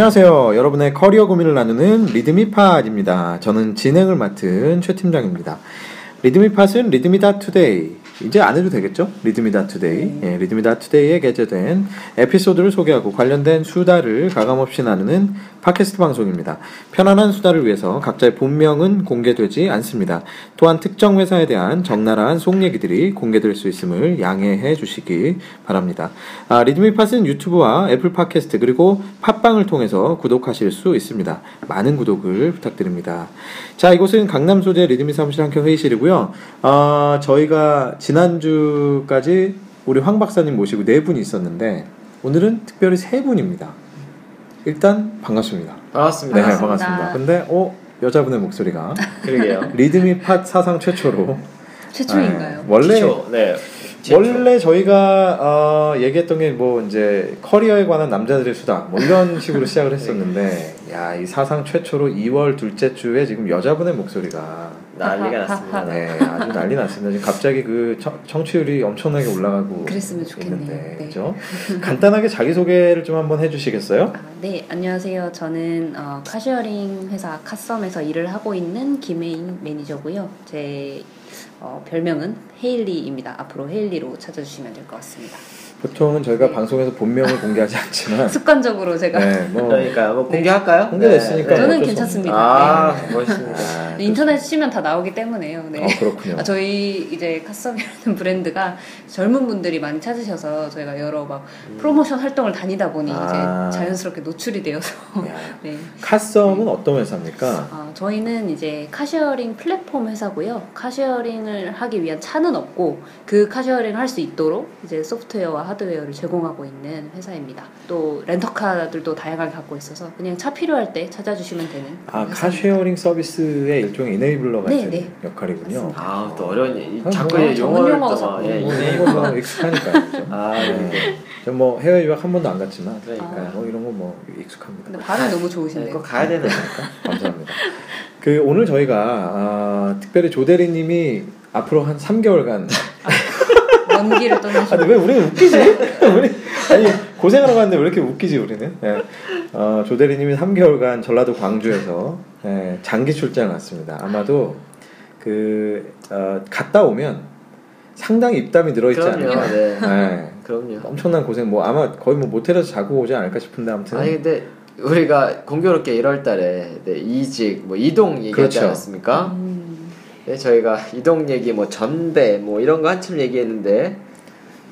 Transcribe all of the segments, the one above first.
안녕하세요. 여러분의 커리어 고민을 나누는 리드미팟입니다. 저는 진행을 맡은 최 팀장입니다. 리드미팟은 리드미다 투데이 이제 안 해도 되겠죠? 리드미다 투데이 예, 리드미다 투데이에 게재된 에피소드를 소개하고 관련된 수다를 가감없이 나누는 팟캐스트 방송입니다. 편안한 수다를 위해서 각자의 본명은 공개되지 않습니다. 또한 특정 회사에 대한 적나라한 속 얘기들이 공개될 수 있음을 양해해 주시기 바랍니다. 아, 리드미팟은 유튜브와 애플 팟캐스트 그리고 팟빵을 통해서 구독하실 수 있습니다. 많은 구독을 부탁드립니다. 자, 이곳은 강남 소재 리드미 사무실 한켠 회의실이고요. 아, 저희가 지 난주까지 우리 황 박사님 모시고 네 분이 있었는데 오늘은 특별히 세 분입니다. 일단 반갑습니다. 반갑습니다. 네, 반갑습니다. 반갑습니다. 근데 어 여자분의 목소리가 그러게요. 리드미 팟 사상 최초로 최초인가요? 네, 원래 최초, 네. 원래 저희가 어, 얘기했던 게 뭐 이제 커리어에 관한 남자들의 수다 뭐 이런 식으로 시작을 했었는데 야 이 사상 최초로 2월 둘째 주에 지금 여자분의 목소리가 난리가 났습니다. 네 아주 난리 났습니다. 지금 갑자기 그 청, 청취율이 엄청나게 올라가고 그랬으면 좋겠네요. 있는데 네. 그죠? 간단하게 자기 소개를 좀 한번 해주시겠어요? 아, 네, 안녕하세요. 저는 어, car sharing 회사 카썸에서 일을 하고 있는 김혜인 매니저고요. 제 어, 별명은 헤일리입니다. 앞으로 헤일리로 찾아주시면 될 것 같습니다. 보통은 저희가 네. 방송에서 본명을 공개하지 않지만 습관적으로 제가 네, 뭐 그러니까 뭐 공개할까요? 공개됐으니까 저는 어쩔 수 괜찮습니다. 아, 네. 멋있습니다. 아, 네, 인터넷 치면 다 나오기 때문에요. 네. 어, 그렇군요. 아, 저희 이제 카썸이라는 브랜드가 젊은 분들이 많이 찾으셔서 저희가 여러 막 프로모션 활동을 다니다 보니 음. 아. 이제 자연스럽게 노출이 되어서 야, 네. 카썸은 어떤 회사입니까? 아, 저희는 이제 car sharing 플랫폼 회사고요. car sharing을 하기 위한 차는 없고 그 car sharing을 할 수 있도록 이제 소프트웨어와 하드웨어를 제공하고 있는 회사입니다. 또 렌터카들도 다양하게 갖고 있어서 그냥 차 필요할 때 찾아주시면 되는 아. car sharing 서비스의 일종의 enabler 같은 네, 네. 역할이군요. 아, 또 어려운 이- 아, 자꾸 뭐, 이 전문 용어를 용어 또 자꾸 막, 예, 뭐 이네 이런 거뭐 익숙하니까요. 그죠? 아, 네. 저뭐 해외 유학 한 번도 안 갔지만 그러니까. 네, 뭐 이런 거 뭐 익숙합니다. 근데 발음 너무 네, 좋으신데요. 꼭 가야 되는 감사합니다. 그 오늘 저희가 아, 특별히 조 대리님이 앞으로 한 3개월간 먼 길을 떠나시고 아니 왜 우리는 웃기지? 우리 아니 고생하러 갔는데 왜 이렇게 웃기지 우리는? 예. 어, 조 대리님이 3개월간 전라도 광주에서 예, 장기 출장을 왔습니다. 아마도 그 어, 갔다 오면 상당히 입담이 늘어있지 그럼요. 않을까. 네. 예. 그럼요. 엄청난 고생 뭐 아마 거의 뭐 모텔에서 자고 오지 않을까 싶은데 아무튼 아니 근데 우리가 공교롭게 1월 달에 네, 이직 뭐 이동 얘기하지 그렇죠. 않았습니까? 음, 네, 저희가 이동 얘기 뭐 전배 뭐 이런 거 한참 얘기했는데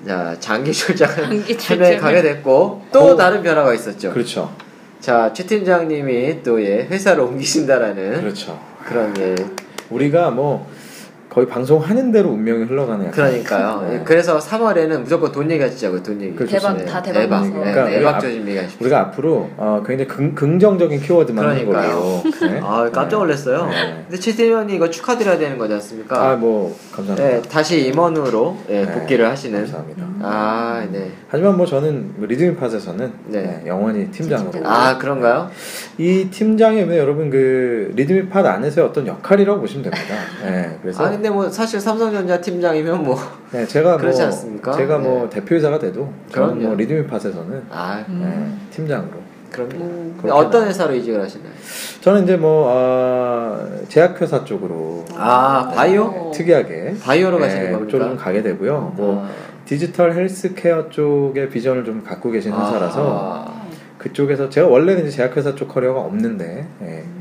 자, 장기 출장을 장기 해외 출장을. 가게 됐고 또 어. 다른 변화가 있었죠. 그렇죠. 자, 최 팀장님이 또 예, 회사를 옮기신다라는 그렇죠. 그런 예. 우리가 뭐 거의 방송하는 대로 운명이 흘러가는 약간 그러니까요. 네. 예, 그래서 3월에는 무조건 돈 얘기하시자고요. 돈 얘기. 그렇죠. 대박 네, 다 대박 대박. 네, 그러니까 네, 우리가 대박적인 얘기 하십시오. 우리가 앞으로 어, 굉장히 긍, 긍정적인 키워드만 하는 그러니까요. 걸로. 네. 아, 깜짝 놀랐어요. 네. 근데 최 팀장님 이거 축하드려야 되는 거지 않습니까? 아, 뭐 감사합니다. 네, 다시 임원으로 예, 네, 복귀를 하시는. 감사합니다. 아, 네. 하지만 뭐 저는 리드미팟에서는 네. 네, 영원히 팀장으로. 팀장. 아, 그런가요? 이 팀장이 왜 여러분 그 리드미팟 안에서의 어떤 역할이라고 보시면 됩니다. 네, 그래서 아, 근데 뭐 사실 삼성전자 팀장이면 뭐 네, 제가 그렇지 뭐 않습니까? 제가 뭐 네. 대표이사가 돼도 저는 그럼요. 뭐 리드미 팟에서는 아, 음. 네, 팀장으로. 그럼요. 음. 어떤 회사로 이직을 하시나요? 저는 이제 뭐 어, 제약회사 쪽으로 아, 바이오? 어. 특이하게 바이오로 네, 가시는 겁니까? 쪽으로 좀 가게 되고요. 뭐 아. 디지털 헬스케어 쪽의 비전을 좀 갖고 계신 회사라서 아. 그쪽에서 제가 원래는 이제 제약회사 쪽 커리어가 없는데 예, 음.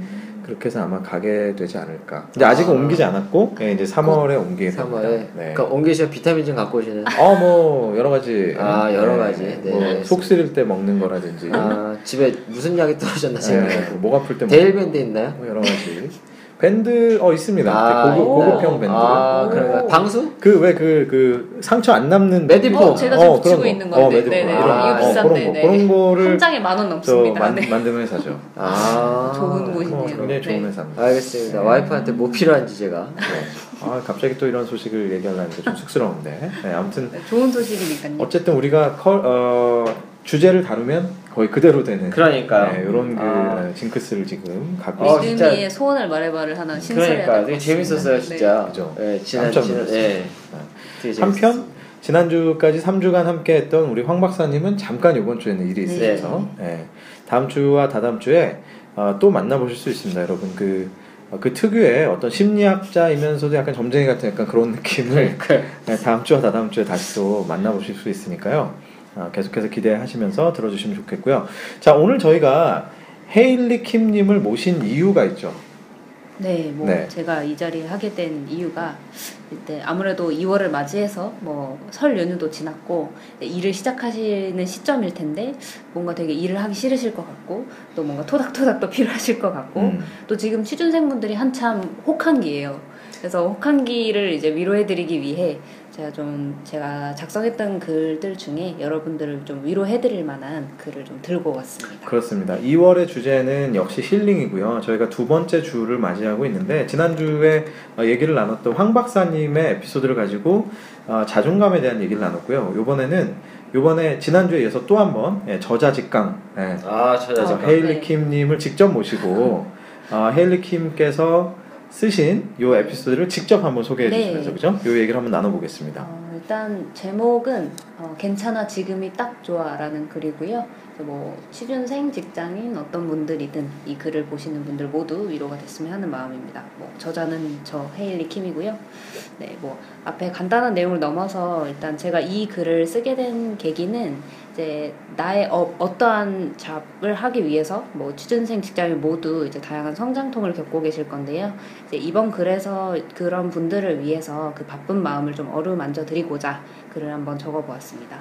그렇게 해서 아마 가게 되지 않을까. 근데 아직은 아. 옮기지 않았고 예, 이제 3월에 옮기게 됩니다. 3월에 네. 그러니까 옮기셔 비타민 좀 갖고 오시는. 어뭐 여러 가지 아, 여러 가지. 네, 뭐. 속 쓰릴 때 먹는 거라든지 아, 집에 무슨 약이 떨어졌나 생각해. 네, 목 아플 때 데일 먹는 밴드 있나요? 뭐 여러 가지 밴드 어 있습니다. 아, 고급, 오. 고급형 밴드. 아, 그런가요? 오. 방수? 그 왜 그 그 상처 안 남는 메디폼. 어, 제가 지금 어, 붙이고 그런 있는 거. 어, 건데. 메디폼. 네네. 아, 이거 어, 비싼데. 그런 거 네. 그런 거를 한 장에 만원저 넘습니다. 만, 네. 만드는 회사죠. 아. 좋은 곳이네요. 어, 굉장히 좋은 네. 회사입니다. 알겠습니다. 와이프한테 뭐 필요한지 제가. 네. 아 갑자기 또 이런 소식을 얘기하려니까 좀 쑥스러운데. 네, 아무튼 네, 좋은 소식이니까요. 어쨌든 우리가 컬, 어, 주제를 다루면 거의 그대로 되는. 그러니까요. 네, 이런 그 아. 어, 징크스를 지금 갖고 어, 있습니다. 진짜. 리드미의 소원을 말해봐를 하나 신설해야 그러니까 되게. 재밌었어요, 네. 진짜. 그죠. 예, 지난 깜짝 지난 놀랐어요. 예. 되게 한편 재밌었어요. 지난주까지 3주간 함께했던 우리 황 박사님은 잠깐 이번 주에는 일이 네. 있어서 예, 다음 주와 다다음 주에 어, 또 만나보실 수 있습니다, 여러분. 그, 어, 그 특유의 어떤 심리학자이면서도 약간 점쟁이 같은 약간 그런 느낌을 네, 다음 주와 다다음 주에 다시 또 만나보실 수 있으니까요. 어, 계속해서 기대하시면서 들어주시면 좋겠고요. 자, 오늘 저희가 헤일리 킴님을 모신 이유가 있죠. 네, 뭐 네. 제가 이 자리에 하게 된 이유가 이때 아무래도 2월을 맞이해서 뭐 설 연휴도 지났고 일을 시작하시는 시점일 텐데 뭔가 되게 일을 하기 싫으실 것 같고 또 뭔가 토닥토닥 또 필요하실 것 같고 음. 또 지금 취준생분들이 한참 혹한기예요. 그래서 혹한기를 이제 위로해드리기 위해 제가 좀 제가 작성했던 글들 중에 여러분들을 좀 위로해드릴 만한 글을 좀 들고 왔습니다. 그렇습니다. 2월의 주제는 역시 힐링이고요. 저희가 두 번째 주를 맞이하고 있는데 지난주에 어, 얘기를 나눴던 황 박사님의 에피소드를 가지고 어, 자존감에 대한 얘기를 나눴고요. 이번에는 이번에 지난주에 이어서 또 한번 예, 저자 직강 예, 아, 저자 어, 잠깐. 헤일리 네. 킴님을 직접 모시고 어, 헤일리 킴께서 쓰신 이 에피소드를 직접 한번 소개해 네. 주시면서 그죠? 이 얘기를 한번 나눠보겠습니다. 어, 일단 제목은 어, 괜찮아 지금이 딱 좋아라는 글이고요. 그래서 뭐 취준생, 직장인 어떤 분들이든 이 글을 보시는 분들 모두 위로가 됐으면 하는 마음입니다. 뭐 저자는 저 헤일리 킴이고요. 네, 뭐 앞에 간단한 내용을 넘어서 일단 제가 이 글을 쓰게 된 계기는 이제 나의 어, 어떠한 잡을 하기 위해서 뭐 취준생, 직장인 모두 이제 다양한 성장통을 겪고 계실 건데요. 이제 이번 글에서 그런 분들을 위해서 그 바쁜 마음을 좀 어루만져 드리고자 글을 한번 적어 보았습니다.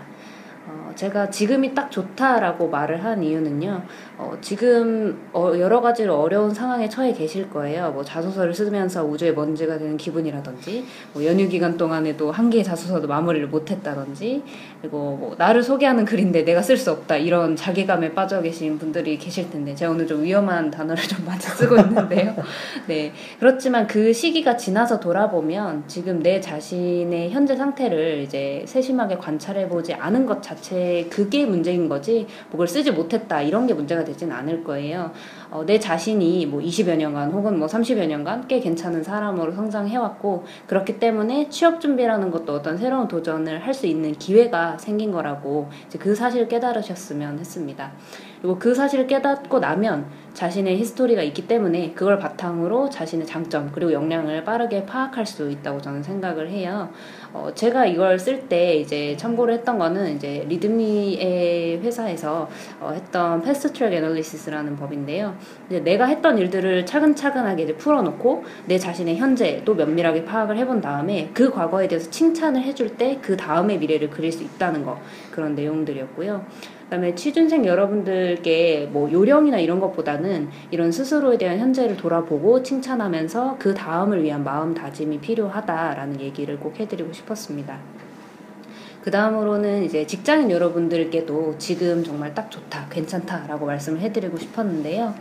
어, 제가 지금이 딱 좋다라고 말을 한 이유는요. 어, 지금 어, 여러 가지로 어려운 상황에 처해 계실 거예요. 뭐 자소서를 쓰면서 우주의 먼지가 되는 기분이라든지, 뭐 연휴 기간 동안에도 한 개의 자소서도 마무리를 못했다든지, 그리고 뭐 나를 소개하는 글인데 내가 쓸 수 없다 이런 자괴감에 빠져 계신 분들이 계실 텐데 제가 오늘 좀 위험한 단어를 좀 많이 쓰고 있는데요. 네 그렇지만 그 시기가 지나서 돌아보면 지금 내 자신의 현재 상태를 이제 세심하게 관찰해 보지 않은 것 자체 그게 문제인 거지 뭐걸 쓰지 못했다 이런 게 문제가 되진 않을 거예요. 어, 내 자신이 뭐 20여 년간 혹은 뭐 30여 년간 꽤 괜찮은 사람으로 성장해왔고 그렇기 때문에 취업 준비라는 것도 어떤 새로운 도전을 할 수 있는 기회가 생긴 거라고 이제 그 사실을 깨달으셨으면 했습니다. 그리고 그 사실을 깨닫고 나면 자신의 히스토리가 있기 때문에 그걸 바탕으로 자신의 장점 그리고 역량을 빠르게 파악할 수 있다고 저는 생각을 해요. 어, 제가 이걸 쓸 때 이제 참고를 했던 거는 이제 리드미의 회사에서 어, 했던 past track analysis라는 법인데요. 이제 내가 했던 일들을 차근차근하게 이제 풀어놓고 내 자신의 현재도 면밀하게 파악을 해본 다음에 그 과거에 대해서 칭찬을 해줄 때 그 다음의 미래를 그릴 수 있다는 거 그런 내용들이었고요. 그다음에 취준생 여러분들께 뭐 요령이나 이런 것보다는 이런 스스로에 대한 현재를 돌아보고 칭찬하면서 그 다음을 위한 마음다짐이 필요하다라는 얘기를 꼭 해드리고 싶었습니다. 그 다음으로는 이제 직장인 여러분들께도 지금 정말 딱 좋다, 괜찮다라고 말씀을 해드리고 싶었는데요.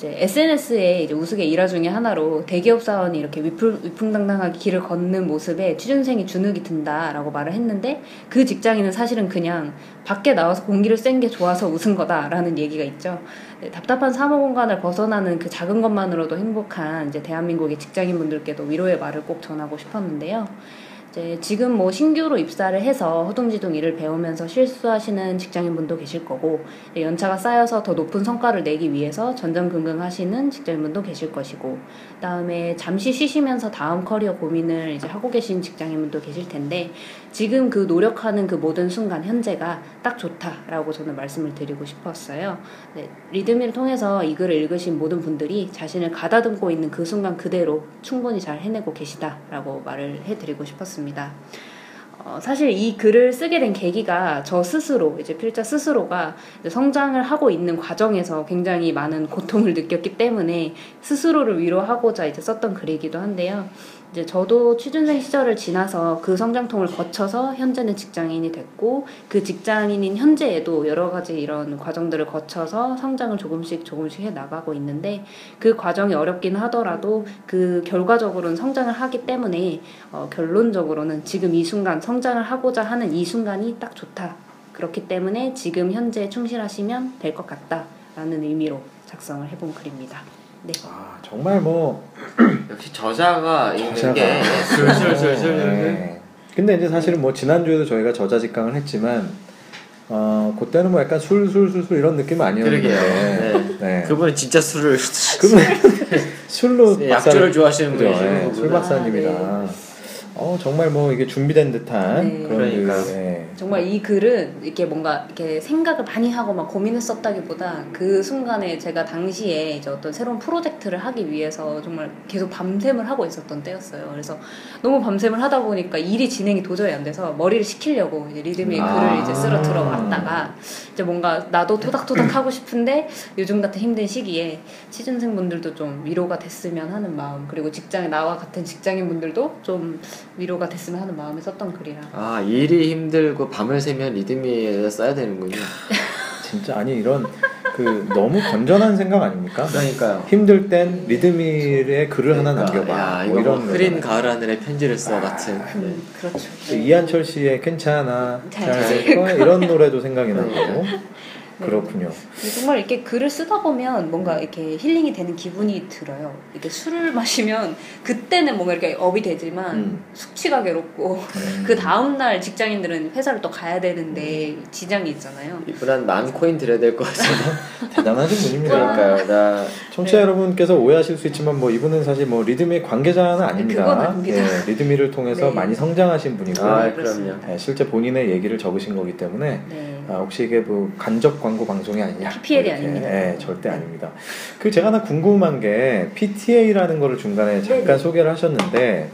이제 SNS에 이제 우스개 일화 중에 하나로 대기업 사원이 이렇게 위풍, 위풍당당하게 길을 걷는 모습에 취준생이 주눅이 든다라고 말을 했는데 그 직장인은 사실은 그냥 밖에 나와서 공기를 쐰게 좋아서 웃은 거다라는 얘기가 있죠. 네, 답답한 사무 공간을 벗어나는 그 작은 것만으로도 행복한 이제 대한민국의 직장인분들께도 위로의 말을 꼭 전하고 싶었는데요. 이제 지금 뭐 신규로 입사를 해서 허둥지둥 일을 배우면서 실수하시는 직장인분도 계실 거고 연차가 쌓여서 더 높은 성과를 내기 위해서 전전긍긍 하시는 직장인분도 계실 것이고 그다음에 잠시 쉬시면서 다음 커리어 고민을 이제 하고 계신 직장인분도 계실 텐데 지금 그 노력하는 그 모든 순간 현재가 딱 좋다라고 저는 말씀을 드리고 싶었어요. 네, 리드미를 통해서 이 글을 읽으신 모든 분들이 자신을 가다듬고 있는 그 순간 그대로 충분히 잘 해내고 계시다라고 말을 해드리고 싶었습니다. 어, 사실 이 글을 쓰게 된 계기가 저 스스로 이제 필자 스스로가 이제 성장을 하고 있는 과정에서 굉장히 많은 고통을 느꼈기 때문에 스스로를 위로하고자 이제 썼던 글이기도 한데요. 이제 저도 취준생 시절을 지나서 그 성장통을 거쳐서 현재는 직장인이 됐고 그 직장인인 현재에도 여러 가지 이런 과정들을 거쳐서 성장을 조금씩 조금씩 해 나가고 있는데 그 과정이 어렵긴 하더라도 그 결과적으로는 성장을 하기 때문에 어, 결론적으로는 지금 이 순간 성장을 하고자 하는 이 순간이 딱 좋다. 그렇기 때문에 지금 현재 충실하시면 될 것 같다라는 의미로 작성을 해본 글입니다. 네. 아 정말 뭐 역시 저자가 저자가. 게 술술술술. 네. 근데 이제 사실은 뭐 지난주에도 저희가 저자 직강을 했지만 어 그때는 뭐 약간 술술술술 이런 느낌 아니었는데. 네. 네. 그분은 진짜 술을 그분 술로 네, 박사를- 약주를 좋아하시는 예, 그분은. 술 박사님이라 아, 어 정말 뭐 이게 준비된 듯한 네. 그런 그러니까요. 그, 예. 정말 이 글은 이렇게 뭔가 이렇게 생각을 많이 하고 막 고민했었다기보다 그 순간에 제가 당시에 이제 어떤 새로운 프로젝트를 하기 위해서 정말 계속 밤샘을 하고 있었던 때였어요. 그래서 너무 밤샘을 하다 보니까 일이 진행이 도저히 안 돼서 머리를 식히려고 이제 리드미의 아. 글을 이제 쓸어 들어왔다가 이제 뭔가 나도 토닥토닥 하고 싶은데 요즘 같은 힘든 시기에 취준생 분들도 좀 위로가 됐으면 하는 마음 그리고 직장에 나와 같은 직장인 분들도 좀 위로가 됐으면 하는 마음에 썼던 글이라 아 일이 힘들고 밤을 새면 리드미에다 써야 되는군요. 진짜 아니 이런 그 너무 건전한 생각 아닙니까? 그러니까요. 힘들 땐 리드밀의 글을 하나 그러니까, 남겨봐. 야, 뭐 이거 이런 뭐 흐린. 가을 하늘에 편지를 써 같은. 네. 음, 그렇죠. 그 이한철 씨의 괜찮아 잘잘될 거야 이런 노래도 생각이 나고 네. 그렇군요. 근데 정말 이렇게 글을 쓰다 보면 뭔가 이렇게 힐링이 되는 기분이 들어요. 이렇게 술을 마시면 그때는 뭔가 이렇게 up이 되지만 음. 숙취가 괴롭고 음. 그 다음 날 직장인들은 회사를 또 가야 되는데 지장이 있잖아요. 이분한 만 코인 드려야 될 것 같아요. 대단하신 분입니다. 그러니까요. 나 청취자 네. 여러분께서 오해하실 수 있지만 뭐 이분은 사실 뭐 리드미의 관계자는 아닙니다. 예, 리드미를 통해서 네. 많이 성장하신 분이고 아 네, 그럼요. 실제 본인의 얘기를 적으신 거기 때문에 네. 아, 혹시 이게 뭐 간접 광고 방송이 아니냐? PPL 이 이렇게. 아닙니다. 예, 절대 아닙니다. 그 제가 하나 궁금한 게 PTA라는 거를 중간에 잠깐 네네. 소개를 하셨는데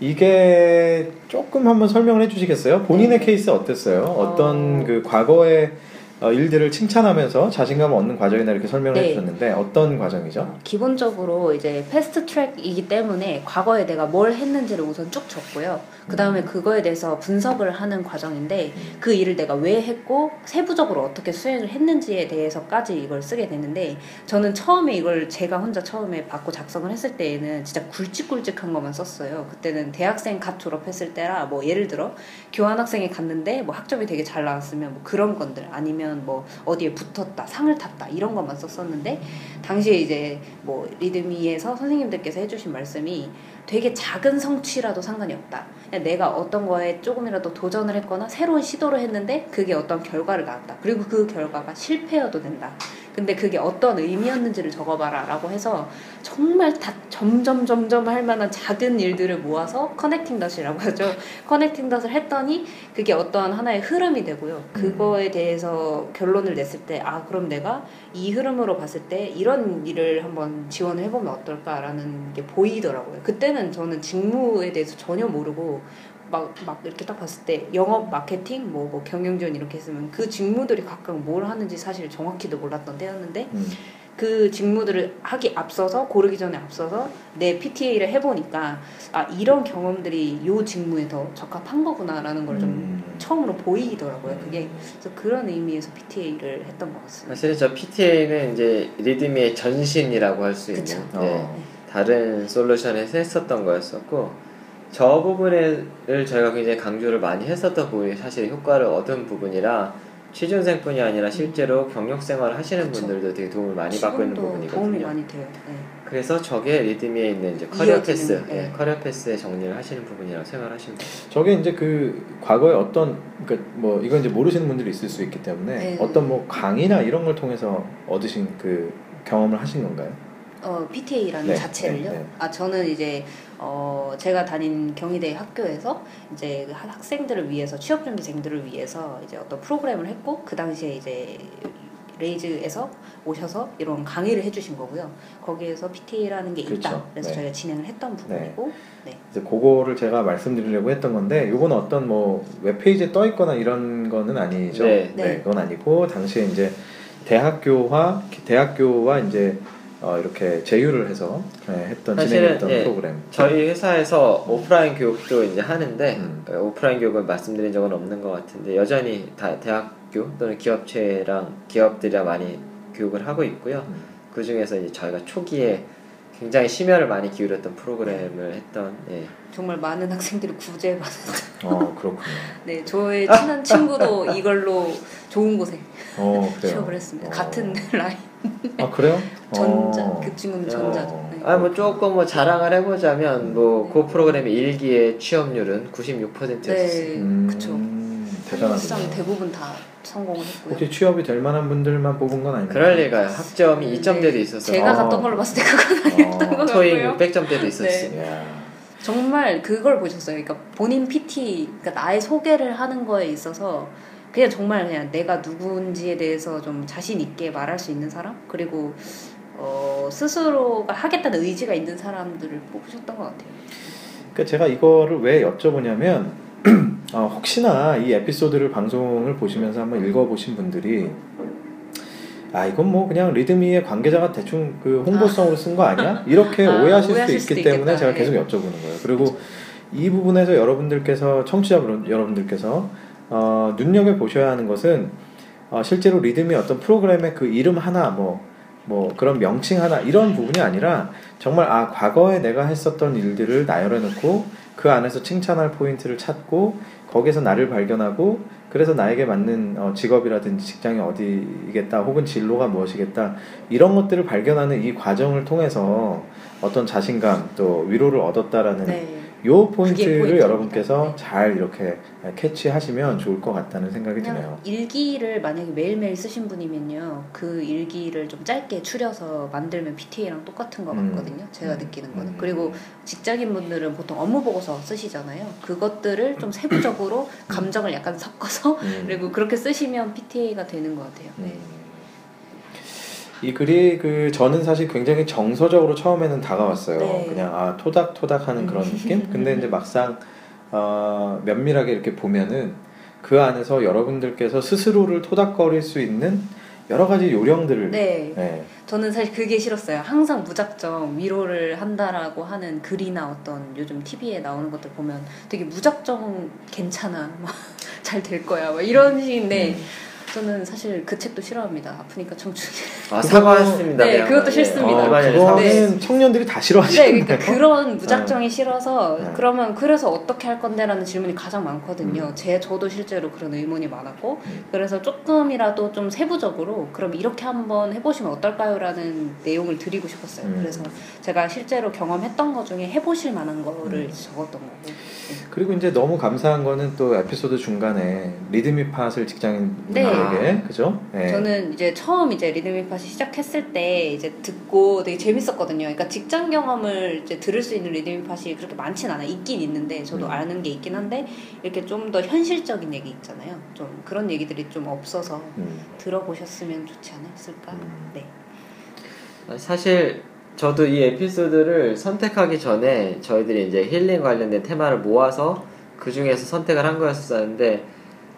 이게 조금 한번 설명을 해주시겠어요? 본인의 네. 케이스 어땠어요? 어떤 어. 그 과거의 어, 일들을 칭찬하면서 자신감을 얻는 과정이나 이렇게 설명을 네. 해주셨는데 어떤 과정이죠? 기본적으로 이제 패스트 트랙이기 때문에 과거에 내가 뭘 했는지를 우선 쭉 적고요. 그 다음에 그거에 대해서 분석을 하는 과정인데 그 일을 내가 왜 했고 세부적으로 어떻게 수행을 했는지에 대해서까지 이걸 쓰게 되는데 저는 처음에 이걸 제가 혼자 처음에 받고 작성을 했을 때에는 진짜 굵직굵직한 것만 썼어요. 그때는 대학생 갓 졸업했을 때라 뭐 예를 들어 교환학생이 갔는데 뭐 학점이 되게 잘 나왔으면 뭐 그런 건들 아니면 뭐 어디에 붙었다 상을 탔다 이런 것만 썼었는데 당시에 이제 뭐 리드미에서 선생님들께서 해주신 말씀이 되게 작은 성취라도 상관이 없다. 내가 어떤 거에 조금이라도 도전을 했거나 새로운 시도를 했는데 그게 어떤 결과를 낳았다. 그리고 그 결과가 실패여도 된다. 근데 그게 어떤 의미였는지를 적어봐라 라고 해서 정말 다 점점 점점 할 만한 작은 일들을 모아서 커넥팅 닷이라고 하죠. 커넥팅 닷을 했더니 그게 어떤 하나의 흐름이 되고요. 그거에 대해서 결론을 냈을 때 아 그럼 내가 이 흐름으로 봤을 때 이런 일을 한번 지원을 해보면 어떨까라는 게 보이더라고요. 그때는 저는 직무에 대해서 전혀 모르고 막, 막 이렇게 딱 봤을 때 영업 마케팅 뭐, 뭐 경영지원 이렇게 했으면 그 직무들이 각각 뭘 하는지 사실 정확히도 몰랐던 때였는데 음. 그 직무들을 하기 앞서서 고르기 전에 앞서서 내 PTA를 해보니까 아 이런 경험들이 요 직무에 더 적합한 거구나라는 걸좀 음. 처음으로 보이더라고요. 그게 그래서 그런 의미에서 PTA를 했던 것 같습니다. 사실은 저 PTA는 이제 리드미의 전신이라고 할 수 있는 그쵸. 네, 어. 다른 솔루션에서 했었던 거였었고 저 부분을 저희가 굉장히 강조를 많이 했었던 부분이 사실 효과를 얻은 부분이라 취준생뿐이 아니라 실제로 경력 생활을 하시는 그쵸. 분들도 되게 도움을 많이 받고 있는 지금도 도움이 부분이거든요. 많이 돼요. 네. 그래서 저게 리드미에 있는 이제 커리어 이어지는, path, 네. 예, career path의 정리를 하시는 부분이라고 생각하시면 돼요. 저게 이제 그 과거에 어떤 그러니까 뭐 이건 이제 모르시는 분들이 있을 수 있기 때문에 네. 어떤 뭐 강의나 이런 걸 통해서 얻으신 그 경험을 하신 건가요? 어, PTA라는 네, 자체를요. 네, 네. 아 저는 이제 어, 제가 다닌 경희대 학교에서 이제 그 학- 학생들을 위해서 취업 준비생들을 위해서 이제 어떤 프로그램을 했고 그 당시에 이제 레이즈에서 오셔서 이런 강의를 해주신 거고요. 거기에서 PTA라는 게 있다. 그렇죠. 그래서 네. 저희가 진행을 했던 부분이고, 네. 이제 그거를 제가 말씀드리려고 했던 건데 이건 어떤 뭐 웹페이지에 떠 있거나 이런 거는 아니죠. 네. 네. 그건 아니고 당시에 이제 대학교와 대학교와 이제 어, 이렇게 제휴를 해서 네, 했던 진행했던 예, 프로그램. 저희 회사에서 오프라인 교육도 이제 하는데 음. 어, 오프라인 교육을 말씀드린 적은 없는 것 같은데 여전히 다 대학교 또는 기업체랑 기업들이랑 많이 교육을 하고 있고요. 음. 그 중에서 이제 저희가 초기에 굉장히 심혈을 많이 기울였던 프로그램을 했던 예. 정말 많은 학생들이 구제받은. 어 그렇군요. 네, 저의 친한 친구도 이걸로 좋은 곳에 어 그래요. 취업을 했습니다. 어. 같은 라인. 아 그래요? 전자 어. 그 친구는 어. 전자죠. 네. 아뭐 조금 뭐 자랑을 해보자면 뭐그 프로그램의 일기의 취업률은 96%였어요. 네, 음. 대단하군요. 사실상 대부분 다 성공을 했고요. 혹시 취업이 될 만한 분들만 뽑은 건 아닙니까? 그럴 리가요. 학점이 네. 2점대도 있었어요. 제가 어. 갔던 걸로 봤을 때 그건 아니었던 어. 것 같고요. 600점대도 있었어요. 네. 정말 그걸 보셨어요. 그러니까 본인 PT, 그러니까 나의 소개를 하는 거에 있어서 그냥 정말 그냥 내가 누군지에 대해서 좀 자신 있게 말할 수 있는 사람 그리고 어, 스스로가 하겠다는 의지가 있는 사람들을 뽑으셨던 것 같아요. 그러니까 제가 이거를 왜 여쭤보냐면 어, 혹시나 이 에피소드를 방송을 보시면서 한번 읽어보신 분들이 아 이건 뭐 그냥 리드미의 관계자가 대충 그 홍보성으로 쓴 거 아니야? 이렇게 아, 오해하실, 오해하실 수도 있기 수도 때문에. 제가 계속 예. 여쭤보는 거예요. 그리고 이 부분에서 여러분들께서 청취자 여러분들께서 어, 눈여겨 보셔야 하는 것은 어, 실제로 리듬이 어떤 프로그램의 그 이름 하나 뭐, 뭐 그런 명칭 하나 이런 부분이 아니라 정말 아 과거에 내가 했었던 일들을 나열해 놓고 그 안에서 칭찬할 포인트를 찾고 거기서 나를 발견하고 그래서 나에게 맞는 어, 직업이라든지 직장이 어디겠다 혹은 진로가 무엇이겠다 이런 것들을 발견하는 이 과정을 통해서 어떤 자신감 또 위로를 얻었다라는 네. 요 포인트를. 여러분께서 네. 잘 이렇게 캐치하시면 좋을 것 같다는 생각이 드네요. 일기를 만약에 매일매일 쓰신 분이면요 그 일기를 좀 짧게 추려서 만들면 PTA랑 똑같은 것 음. 같거든요 제가 음. 느끼는 거는 음. 그리고 직장인 분들은 보통 업무 보고서 쓰시잖아요 그것들을 좀 세부적으로 감정을 약간 섞어서 음. 그리고 그렇게 쓰시면 PTA가 되는 것 같아요 네. 음. 이 글이 그 저는 사실 굉장히 정서적으로 처음에는 다가왔어요. 네. 그냥 아 토닥토닥하는 그런 느낌. 근데 이제 막상 어, 면밀하게 이렇게 보면은 그 안에서 여러분들께서 스스로를 토닥거릴 수 있는 여러 가지 요령들을 네. 네. 저는 사실 그게 싫었어요. 항상 무작정 위로를 한다라고 하는 글이나 어떤 요즘 TV에 나오는 것들 보면 되게 무작정 괜찮아. 잘될 거야. 막 이런 식인데 음. 저는 사실 그 책도 싫어합니다. 아프니까 청춘. 아 사과했습니다. 네, 그. 그것도 싫습니다. 어, 얼마 전에 그거는 사과- 청년들이 다 네, 싫어하시는 그러니까 그런 무작정이 싫어서 네. 그러면 그래서 어떻게 할 건데라는 질문이 가장 많거든요. 음. 제 저도 실제로 그런 의문이 많았고 음. 그래서 조금이라도 좀 세부적으로 그럼 이렇게 한번 해보시면 어떨까요라는 내용을 드리고 싶었어요. 음. 그래서 제가 실제로 경험했던 것 중에 해보실 만한 거를 음. 적었던 거고. 네. 그리고 이제 너무 감사한 거는 또 에피소드 중간에 리드미 팟을 직장인 네. 분들에게 그죠? 네. 저는 이제 처음 이제 리드미팟이 시작했을 때 이제 듣고 되게 재밌었거든요. 그러니까 직장 경험을 이제 들을 수 있는 리드미팟이 그렇게 많진 않아. 있긴 있는데 저도 음. 아는 게 있긴 한데 이렇게 좀 더 현실적인 얘기 있잖아요. 좀 그런 얘기들이 좀 없어서 음, 들어보셨으면 좋지 않았을까. 음. 네. 사실 저도 이 에피소드를 선택하기 전에 저희들이 이제 힐링 관련된 테마를 모아서 그 중에서 선택을 한 거였었는데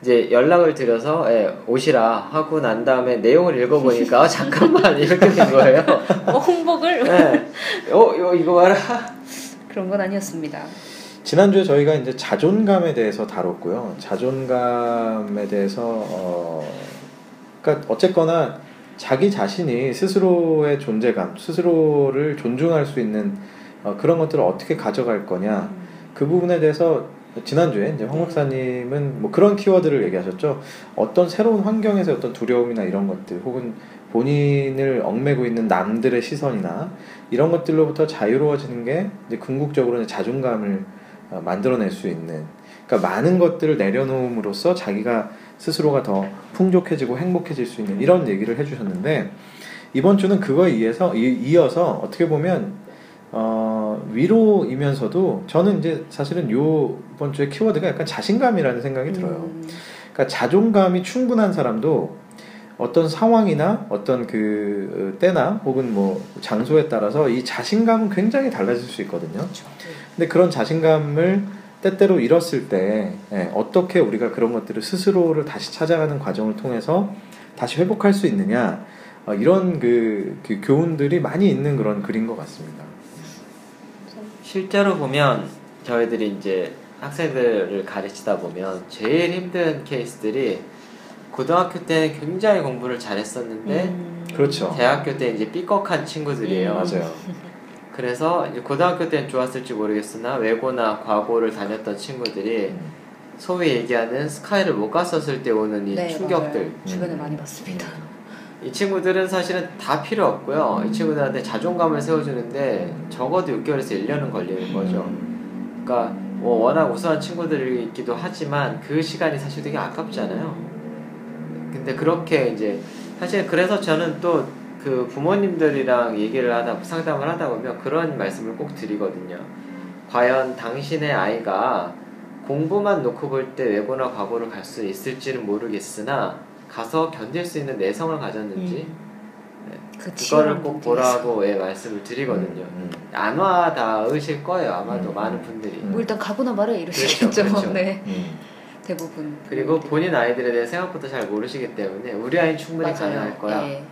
이제 연락을 드려서 예, 오시라 하고 난 다음에 내용을 읽어보니까 아, 잠깐만 이렇게 된 거예요. 어, 홍복을 예. 어, 이거, 이거 봐라. 그런 건 아니었습니다. 지난주에 저희가 이제 자존감에 대해서 다뤘고요. 자존감에 대해서 어 그러니까 어쨌거나 자기 자신이 스스로의 존재감, 스스로를 존중할 수 있는 어, 그런 것들을 어떻게 가져갈 거냐. 그 부분에 대해서 지난주에 이제 황 박사님은 뭐 그런 키워드를 얘기하셨죠. 어떤 새로운 환경에서 어떤 두려움이나 이런 것들 혹은 본인을 얽매고 있는 남들의 시선이나 이런 것들로부터 자유로워지는 게 이제 궁극적으로는 자존감을 어, 만들어낼 수 있는 그러니까 많은 것들을 내려놓음으로써 자기가 스스로가 더 풍족해지고 행복해질 수 있는 이런 얘기를 해주셨는데 이번 주는 그거에 의해서 이- 이어서 어떻게 보면 어, 위로이면서도 저는 이제 사실은 요 이번 주에 키워드가 약간 자신감이라는 생각이 들어요. 음, 그러니까 자존감이 충분한 사람도 어떤 상황이나 어떤 그 때나 혹은 뭐 장소에 따라서 이 자신감은 굉장히 달라질 수 있거든요. 근데 그런 자신감을 때때로 잃었을 때 예, 어떻게 우리가 그런 것들을 스스로를 다시 찾아가는 과정을 통해서 다시 회복할 수 있느냐 어, 이런 그, 그 교훈들이 많이 있는 그런 글인 것 같습니다. 실제로 보면 저희들이 이제 학생들을 가르치다 보면 제일 힘든 케이스들이 고등학교 때는 굉장히 공부를 잘했었는데 음, 그렇죠. 대학교 때 이제 삐걱한 친구들이에요. 음. 맞아요. 그래서 이제 고등학교 때는 좋았을지 모르겠으나 외고나 과고를 다녔던 친구들이 음. 소위 얘기하는 스카이를 못 갔었을 때 오는 이 네, 충격들 맞아요. 주변에 음. 많이 봤습니다. 이 친구들은 사실은 다 필요 없고요. 이 친구들한테 자존감을 세워주는데 적어도 6개월에서 1년은 걸리는 거죠. 그러니까 뭐 워낙 우수한 친구들이기도 하지만 그 시간이 사실 되게 아깝잖아요. 근데 그렇게 이제 사실 그래서 저는 또 그 부모님들이랑 얘기를 하다 상담을 하다 보면 그런 말씀을 꼭 드리거든요. 과연 당신의 아이가 공부만 놓고 볼 때 외고나 과고를 갈 수 있을지는 모르겠으나 가서 견딜 수 있는 내성을 가졌는지 그 그거를 꼭. 보라고 예, 말씀을 드리거든요. 음. 안 와닿으실 거예요 아마도 음. 많은 분들이. 음. 뭐 일단 가거나 말해 이러시겠죠. 그렇죠, 그렇죠. 네, 음. 대부분. 그리고 본인 아이들에 대해 생각보다 잘 모르시기 때문에 우리 아이는 충분히 가능할 거야 예.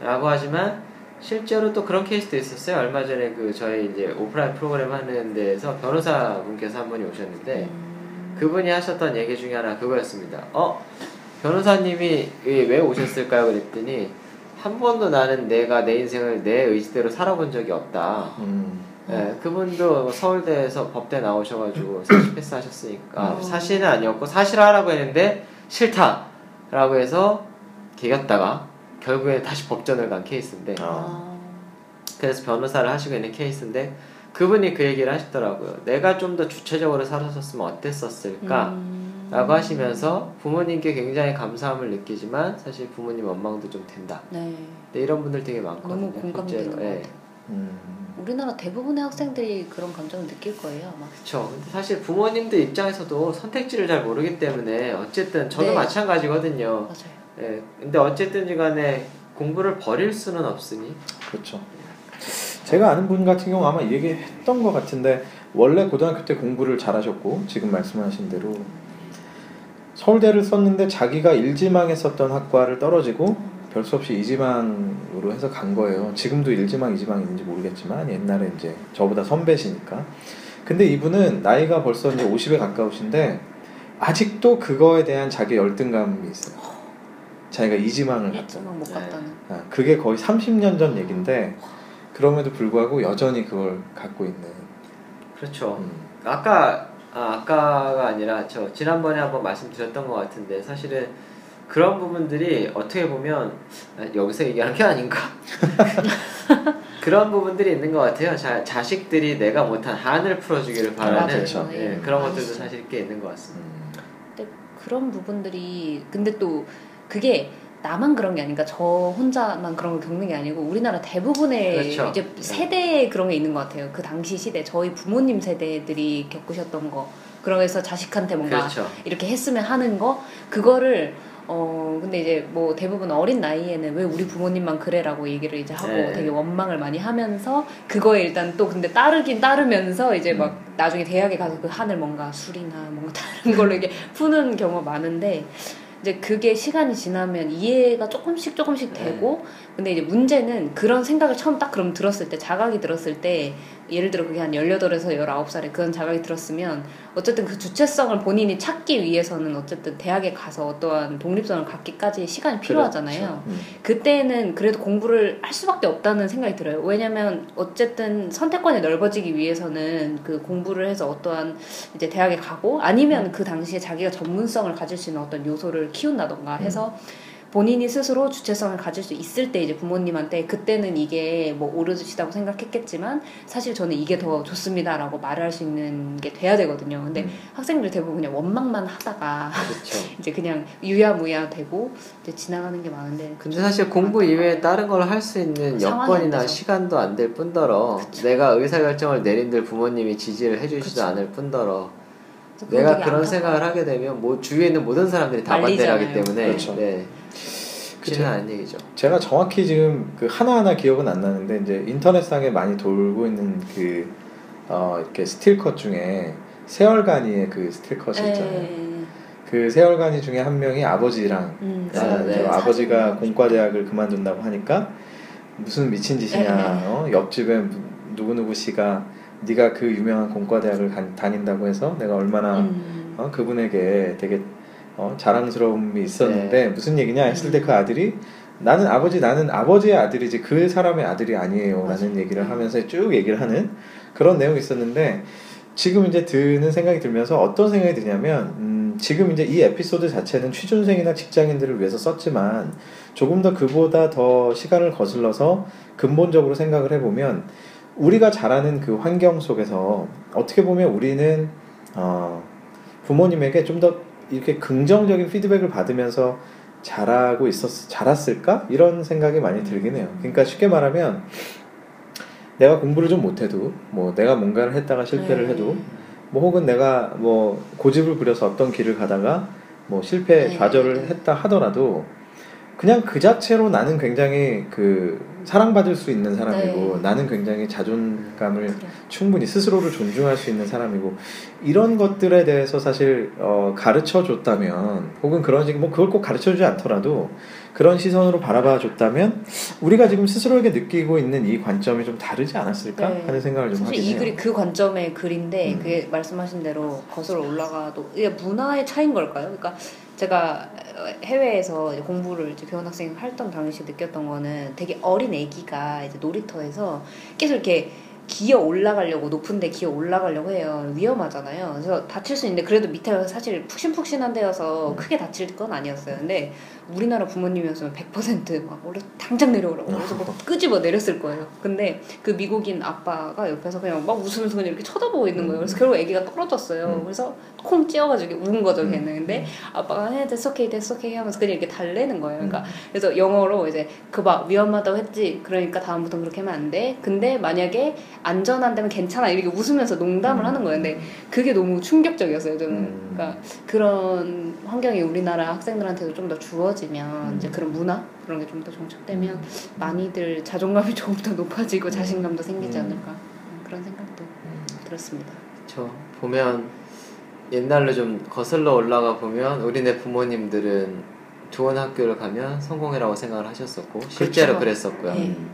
라고 하지만 실제로 또 그런 케이스도 있었어요 얼마 전에 그 저희 이제 오프라인 프로그램 하는 데에서 변호사분께서 한 분이 오셨는데 음. 그분이 하셨던 얘기 중에 하나 그거였습니다 어 변호사님이 왜 오셨을까요 그랬더니 한 번도 나는 내가 내 인생을 내 의지대로 살아본 적이 없다 음. 예, 그분도 서울대에서 법대 나오셔가지고 사실 패스하셨으니까 음. 사실은 아니었고 사실 하라고 했는데 싫다라고 해서 개겼다가 결국에 다시 법전을 간 케이스인데 아. 아. 그래서 변호사를 하시고 있는 케이스인데 그분이 그 얘기를 하시더라고요. 내가 좀 더 주체적으로 살았었으면 어땠었을까? 음. 라고 하시면서 부모님께 굉장히 감사함을 느끼지만 사실 부모님 원망도 좀 된다. 네. 근데 이런 분들 되게 많거든요. 너무 공감되는 예. 음. 우리나라 대부분의 학생들이 그런 감정을 느낄 거예요 아마. 그렇죠. 근데 사실 부모님들 입장에서도 선택지를 잘 모르기 때문에 어쨌든 저도 네. 마찬가지거든요. 맞아요. 예. 근데 어쨌든 간에 공부를 버릴 수는 없으니 그렇죠. 제가 아는 분 같은 경우 아마 이 얘기 했던 것 같은데 원래 고등학교 때 공부를 잘하셨고 지금 말씀하신 대로 서울대를 썼는데 자기가 일지망에 썼던 학과를 떨어지고 별 수 없이 이지망으로 해서 간 거예요. 지금도 일지망 이지망 있는지 모르겠지만 옛날에 이제 저보다 선배시니까. 근데 이분은 나이가 벌써 이제 50에 가까우신데 아직도 그거에 대한 자기 열등감이 있어요. 자기가 이지망을 갔 일정은 못 네. 갔다는. 아, 그게 거의 30년 전 얘긴데 그럼에도 불구하고 여전히 그걸 갖고 있는. 그렇죠. 음. 아까 아, 아까가 아니라 저 지난번에 한번 말씀드렸던 것 같은데 사실은 그런 부분들이 어떻게 보면 아, 여기서 얘기하는 게 아닌가 그런 부분들이 있는 것 같아요. 자, 자식들이 내가 못한 한을 풀어주기를 바라는 맞아요. 그렇죠. 예, 네. 그런 것들도. 사실 꽤 있는 것 같습니다. 음. 근데 그런 부분들이 근데 또 그게 나만 그런 게 아닌가 저 혼자만 그런 걸 겪는 게 아니고 우리나라 대부분의 그렇죠. 이제 네. 세대에 그런 게 있는 것 같아요. 그 당시 시대 저희 부모님 세대들이 겪으셨던 거 그러면서 자식한테 뭔가 그렇죠. 이렇게 했으면 하는 거 그거를 어 근데 이제 뭐 대부분 어린 나이에는 왜 우리 부모님만 그래라고 얘기를 이제 하고 네. 되게 원망을 많이 하면서 그거에 일단 또 근데 따르긴 따르면서 이제 막 나중에 대학에 가서 그 한을 뭔가 술이나 뭔가 다른 걸로 이게 푸는 경우가 많은데 이제 그게 시간이 지나면 이해가 조금씩 조금씩 네. 되고 근데 이제 문제는 그런 생각을 처음 딱 그럼 들었을 때 자각이 들었을 때 예를 들어 그게 한 18에서 19살에 그런 자각이 들었으면 어쨌든 그 주체성을 본인이 찾기 위해서는 어쨌든 대학에 가서 어떠한 독립성을 갖기까지 시간이 필요하잖아요. 음. 그때는 그래도 공부를 할 수밖에 없다는 생각이 들어요. 왜냐면 어쨌든 선택권이 넓어지기 위해서는 그 공부를 해서 어떠한 이제 대학에 가고 아니면 그 당시에 자기가 전문성을 가질 수 있는 어떤 요소를 키운다던가 해서 본인이 스스로 주체성을 가질 수 있을 때 이제 부모님한테 그때는 이게 뭐 오르시다고 생각했겠지만 사실 저는 이게 더 좋습니다라고 말을 할 수 있는 게 돼야 되거든요. 근데 음. 학생들 대부분 그냥 원망만 하다가 그렇죠. 이제 그냥 유야무야 되고 이제 지나가는 게 많은데 근데 사실 공부 이외에 다른 걸 할 수 있는 여건이나. 시간도 안 될 뿐더러 내가 의사결정을 내린들 부모님이 지지를 해주시지도 그쵸. 않을 뿐더러 내가 그런. 생각을 하게 되면 뭐 주위에 있는 모든 사람들이 다 반대를 하기 말리잖아요. 때문에 그렇죠. 네. 그쵸. 쉽지는 않은 얘기죠. 제가 정확히 지금 그 하나하나 기억은 안 나는데 이제 인터넷상에 많이 돌고 있는 그 어, 이렇게 스틸컷 중에 세월간이의 그 스틸컷이 있잖아요. 예. 그 세월간이 중에 한 명이 아버지랑 음, 아, 아, 네. 저 아버지가 공과대학을 그만둔다고 하니까 무슨 미친 짓이냐 네. 어? 옆집에 누구 누구 씨가 네가 그 유명한 공과대학을 간- 다닌다고 해서 내가 얼마나 음. 어, 그분에게 되게 어, 자랑스러움이 있었는데 네. 무슨 얘기냐 했을 때 음. 그 아들이 나는 아버지 나는 아버지의 아들이지 그 사람의 아들이 아니에요라는 맞아. 얘기를 음. 하면서 쭉 얘기를 하는 그런 내용이 있었는데 지금 이제 드는 생각이 들면서 어떤 생각이 드냐면 음, 지금 이제 이 에피소드 자체는 취준생이나 직장인들을 위해서 썼지만 조금 더 그보다 더 시간을 거슬러서 근본적으로 생각을 해보면 우리가 자라는 그 환경 속에서 어떻게 보면 우리는 어, 부모님에게 좀 더 이렇게 긍정적인 피드백을 받으면서 자라고 있었 자랐을까 이런 생각이 많이 들긴 해요. 그러니까 쉽게 말하면 내가 공부를 좀 못해도 뭐 내가 뭔가를 했다가 실패를 네. 해도 뭐 혹은 내가 뭐 고집을 부려서 어떤 길을 가다가 뭐 실패 네. 좌절을 했다 하더라도 그냥 그 자체로 나는 굉장히 그 사랑받을 수 있는 사람이고 네. 나는 굉장히 자존감을 그래. 충분히 스스로를 존중할 수 있는 사람이고 이런 것들에 대해서 사실 어, 가르쳐 줬다면 혹은 그런 식뭐 그걸 꼭 가르쳐 주지 않더라도 그런 시선으로 바라봐 줬다면 우리가 지금 스스로에게 느끼고 있는 이 관점이 좀 다르지 않았을까 네. 하는 생각을 좀 사실 하긴 이 해요. 글이 그 관점의 글인데 음. 그게 말씀하신 대로 거슬러 올라가도 이게 문화의 차이인 걸까요? 그러니까 제가 해외에서 이제 공부를 이제 교환학생 활동 당시 느꼈던 거는 되게 어린 애기가 이제 놀이터에서 계속 이렇게 기어 올라가려고 높은데 기어 올라가려고 해요. 위험하잖아요. 그래서 다칠 수 있는데 그래도 밑에 사실 푹신푹신한 데여서 음. 크게 다칠 건 아니었어요. 근데 우리나라 부모님이었으면 100%막 원래 당장 내려오라고. 그래서 뭐 끄집어 내렸을 거예요. 근데 그 미국인 아빠가 옆에서 그냥 막 웃으면서 그냥 이렇게 쳐다보고 있는 거예요. 그래서 결국 애기가 떨어졌어요. 음. 그래서 콩 찌어가지고 운 거죠 음. 걔는. 근데 아빠가 해 됐어 오케이 됐어 오케이 하면서 그냥 이렇게 달래는 거예요. 그러니까 음. 그래서 영어로 이제 그 막 위험하다고 했지? 그러니까 다음부터 그렇게 하면 안 돼. 근데 만약에 안전한다면 괜찮아. 이렇게 웃으면서 농담을 하는 거예요. 근데 그게 너무 충격적이었어요 저는. 음. 그러니까 그런 환경이 우리나라 학생들한테도 좀 더 주어 지면 음. 이제 그런 문화 그런 게 좀 더 정착되면 많이들 자존감이 조금 더 높아지고 자신감도 생기지 음. 않을까 음, 그런 생각도 들었습니다. 저 보면 옛날로 좀 거슬러 올라가 보면 우리네 부모님들은 좋은 학교를 가면 성공이라고 생각을 하셨었고 실제로 그렇죠. 그랬었고요. 네. 음.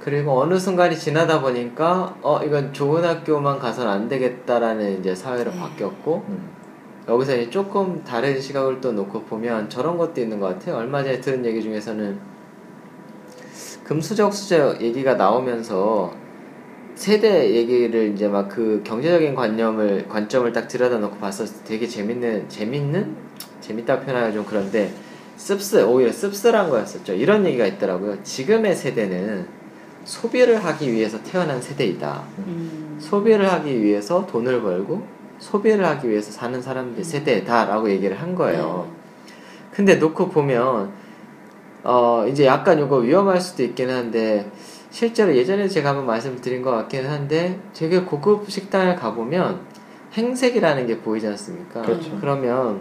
그리고 어느 순간이 지나다 보니까 어 이건 좋은 학교만 가서는 안 되겠다라는 이제 사회로 네. 바뀌었고 음. 여기서 이제 조금 다른 시각을 또 놓고 보면 저런 것도 있는 것 같아요. 얼마 전에 들은 얘기 중에서는 금수저 옥수저 얘기가 나오면서 세대 얘기를 이제 막 그 경제적인 관념을 관점을 딱 들여다놓고 봤었을 때 되게 재밌는 재밌는 재밌다 표현하기가 좀 그런데 씁쓸 오히려 씁쓸한 거였었죠. 이런 얘기가 있더라고요. 지금의 세대는 소비를 하기 위해서 태어난 세대이다. 음. 소비를 하기 위해서 돈을 벌고 소비를 하기 위해서 사는 사람들 세대다라고 얘기를 한 거예요. 근데 놓고 보면 어 이제 약간 이거 위험할 수도 있긴 한데 실제로 예전에 제가 한번 말씀드린 것 같기는 한데 되게 고급 식당을 가보면 행색이라는 게 보이지 않습니까? 그렇죠. 그러면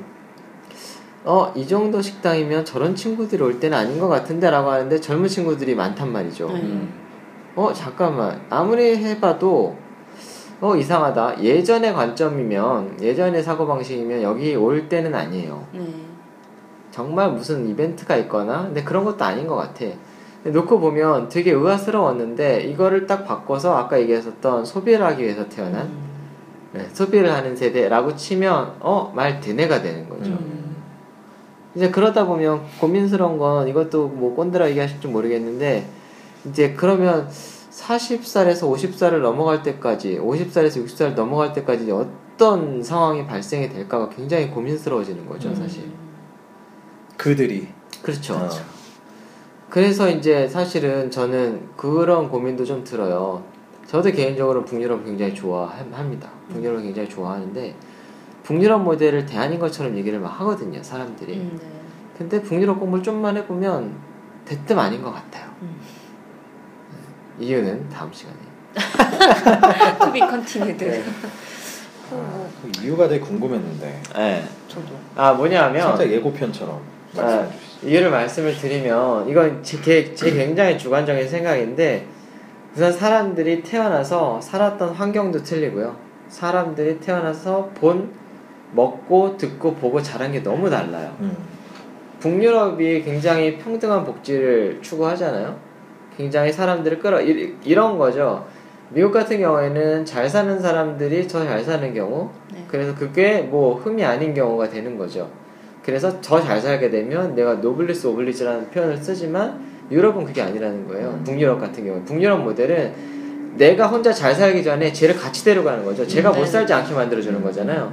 어 이 정도 식당이면 저런 친구들이 올 때는 아닌 것 같은데 라고 하는데 젊은 친구들이 많단 말이죠. 네. 음. 어 잠깐만 아무리 해봐도 어 이상하다 예전의 관점이면 예전의 사고 방식이면 여기 올 때는 아니에요 네. 정말 무슨 이벤트가 있거나 근데 그런 것도 아닌 것 같아 놓고 보면 되게 의아스러웠는데 이거를 딱 바꿔서 아까 얘기했었던 소비를 하기 위해서 태어난 음. 네, 소비를 하는 세대라고 치면 어 말 되네가 되는 거죠 음. 이제 그러다 보면 고민스러운 건 이것도 뭐 꼰대라 얘기하실지 모르겠는데 이제 그러면 40살에서 50살을 넘어갈 때까지 50살에서 60살 넘어갈 때까지 어떤 상황이 발생이 될까가 굉장히 고민스러워지는 거죠 음. 사실 그들이 그렇죠 어. 그래서 이제 사실은 저는 그런 고민도 좀 들어요 저도 개인적으로 북유럽 굉장히 좋아합니다 북유럽 굉장히 좋아하는데 북유럽 모델을 대안인 것처럼 얘기를 막 하거든요 사람들이 음, 네. 근데 북유럽 공부를 좀만 해보면 대뜸 아닌 것 같아요. 음. 이유는 다음 시간에. To be continued. 네. 어, 그 이유가 되게 궁금했는데 네. 저도. 아 뭐냐면 살짝 예고편처럼 말씀해 주시죠. 이유를 말씀을 드리면 이건 제, 개- 제 굉장히 주관적인 생각인데 우선 사람들이 태어나서 살았던 환경도 틀리고요. 사람들이 태어나서 본 먹고 듣고 보고 자란 게 너무 달라요. 음. 북유럽이 굉장히 평등한 복지를 추구하잖아요. 굉장히 사람들을 끌어 이- 이런 거죠. 미국 같은 경우에는 잘 사는 사람들이 더 잘 사는 경우, 네. 그래서 그게 뭐 흠이 아닌 경우가 되는 거죠. 그래서 더 잘 살게 되면 내가 노블리스 오블리즈라는 표현을 쓰지만 유럽은 그게 아니라는 거예요. 음. 북유럽 같은 경우, 북유럽 모델은 내가 혼자 잘 살기 전에 쟤를 같이 데려가는 거죠. 제가 음, 못 네. 살지 않게 만들어주는 거잖아요.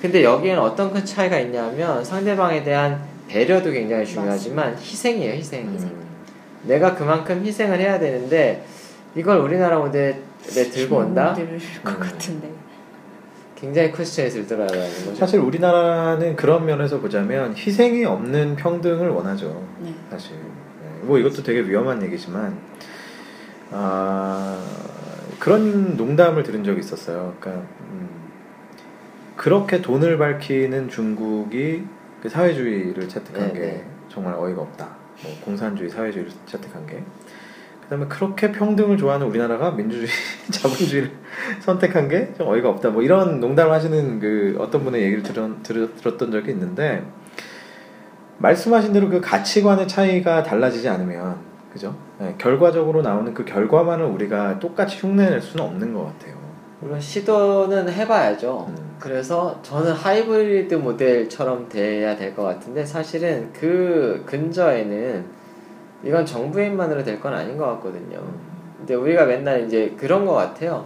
근데 여기에는 어떤 큰 차이가 있냐면 상대방에 대한 배려도 굉장히 중요하지만 희생이에요, 희생. 희생. 내가 그만큼 희생을 해야 되는데 이걸 우리나라 모델에 들고 온다? 힘들 것 음. 같은데. 굉장히 퀘스천이 들더라라는 거죠. 사실 우리나라는 그런 면에서 보자면 희생이 없는 평등을 원하죠. 네. 사실 네, 뭐 이것도 되게 위험한 얘기지만 아 그런 농담을 들은 적이 있었어요. 그러니까 음, 그렇게 돈을 밝히는 중국이 그 사회주의를 채택한 네, 게 네. 정말 어이가 없다. 뭐 공산주의, 사회주의를 채택한 게. 그다음에 그렇게 평등을 좋아하는 우리나라가 민주주의, 자본주의를 선택한 게 좀 어이가 없다. 뭐 이런 농담을 하시는 그 어떤 분의 얘기를 들었, 들었, 들었던 적이 있는데 말씀하신 대로 그 가치관의 차이가 달라지지 않으면 그죠? 네, 결과적으로 나오는 그 결과만을 우리가 똑같이 흉내낼 수는 없는 것 같아요. 물론 시도는 해봐야죠. 음. 그래서 저는 하이브리드 모델처럼 돼야 될 것 같은데 사실은 그 근저에는 이건 정부인만으로 될 건 아닌 것 같거든요. 근데 우리가 맨날 이제 그런 것 같아요.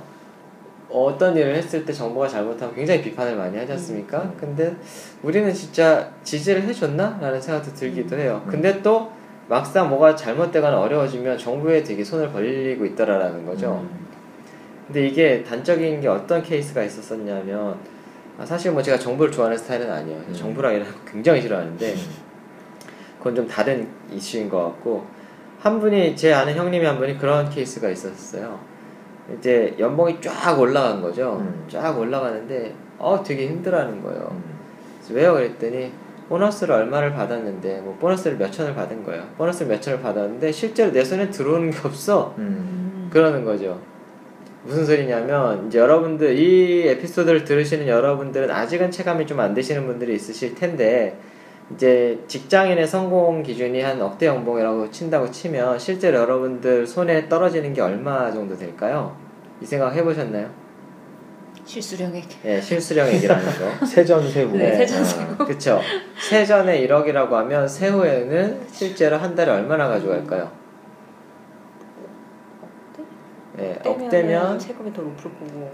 어떤 일을 했을 때 정부가 잘못하면 굉장히 비판을 많이 하지 않습니까? 음. 근데 우리는 진짜 지지를 해줬나? 라는 생각도 들기도 해요. 음. 근데 또 막상 뭐가 잘못되거나 어려워지면 정부에 되게 손을 벌리고 있더라라는 거죠. 음. 근데 이게 단적인 게 어떤 케이스가 있었었냐면 아, 사실 뭐 제가 정부를 좋아하는 스타일은 아니에요. 음. 정부랑 이런 거 굉장히 싫어하는데 그건 좀 다른 이슈인 것 같고 한 분이 제 아는 형님이 한 분이 그런 케이스가 있었어요. 이제 연봉이 쫙 올라간 거죠. 음. 쫙 올라가는데 어 되게 힘들어하는 거예요. 음. 그래서 왜요? 그랬더니 보너스를 얼마를 받았는데 뭐 보너스를 몇 천을 받은 거예요. 보너스를 몇 천을 받았는데 실제로 내 손에 들어오는 게 없어. 음. 음. 그러는 거죠. 무슨 소리냐면 이제 여러분들 이 에피소드를 들으시는 여러분들은 아직은 체감이 좀 안 되시는 분들이 있으실 텐데 이제 직장인의 성공 기준이 한 억대 연봉이라고 친다고 치면 실제로 여러분들 손에 떨어지는 게 얼마 정도 될까요? 이 생각 해보셨나요? 실수령액. 예, 실수령액이라는 거. 세전 세후. 네, 네. 세전 세후. 그쵸. 세전에 1억이라고 하면 세후에는 실제로 한 달에 얼마나 가져갈까요? 예, 억대면 세금이 더 높을 거고.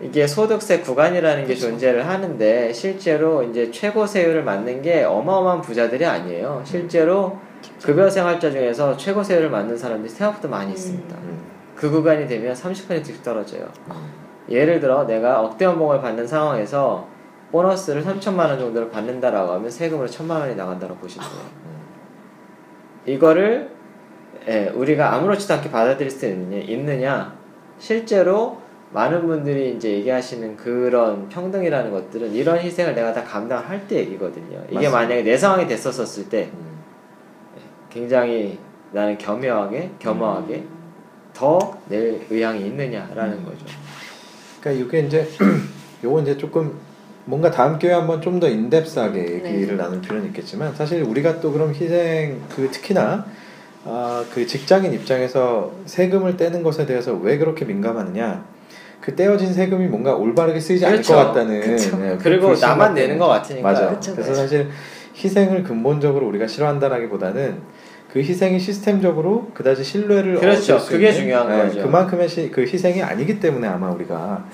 이게 소득세 구간이라는 게 존재를 하는데 실제로 이제 최고 세율을 맞는 게 어마어마한 부자들이 아니에요. 실제로 급여 생활자 중에서 최고 세율을 맞는 사람들이 생각보다 많이 있습니다. 음. 그 구간이 되면 30%씩 떨어져요. 음. 예를 들어 내가 억대 연봉을 받는 상황에서 보너스를 3천만 원 정도를 받는다라고 하면 세금으로 천만 원이 나간다고 보시면 돼요. 이거를 예, 우리가 아무렇지도 않게 받아들일 수 있느냐, 있느냐 실제로 많은 분들이 이제 얘기하시는 그런 평등이라는 것들은 이런 희생을 내가 다 감당할 때 얘기거든요. 이게 맞습니다. 만약에 내 상황이 됐었을 때 음. 굉장히 나는 겸허하게 겸허하게 더낼 의향이 있느냐라는 거죠. 그러니까 이게 이제 요거 이제 조금 뭔가 다음 기회에 한번 좀 더 인덱스하게 얘기를 네. 나눌 필요는 있겠지만 사실 우리가 또 그럼 희생 그 특히나 아, 그 직장인 입장에서 세금을 떼는 것에 대해서 왜 그렇게 민감하느냐 그 떼어진 세금이 뭔가 올바르게 쓰이지 그렇죠. 않을 것 같다는 그쵸. 네, 그 그리고 나만 때문에. 내는 것 같으니까. 맞아 그쵸, 그래서 그쵸. 사실 희생을 근본적으로 우리가 싫어한다라기보다는 그 희생이 시스템적으로 그다지 신뢰를 그렇죠. 얻을 수 그게 있는, 중요한 네, 거죠. 그만큼의 시, 그 희생이 아니기 때문에 아마 우리가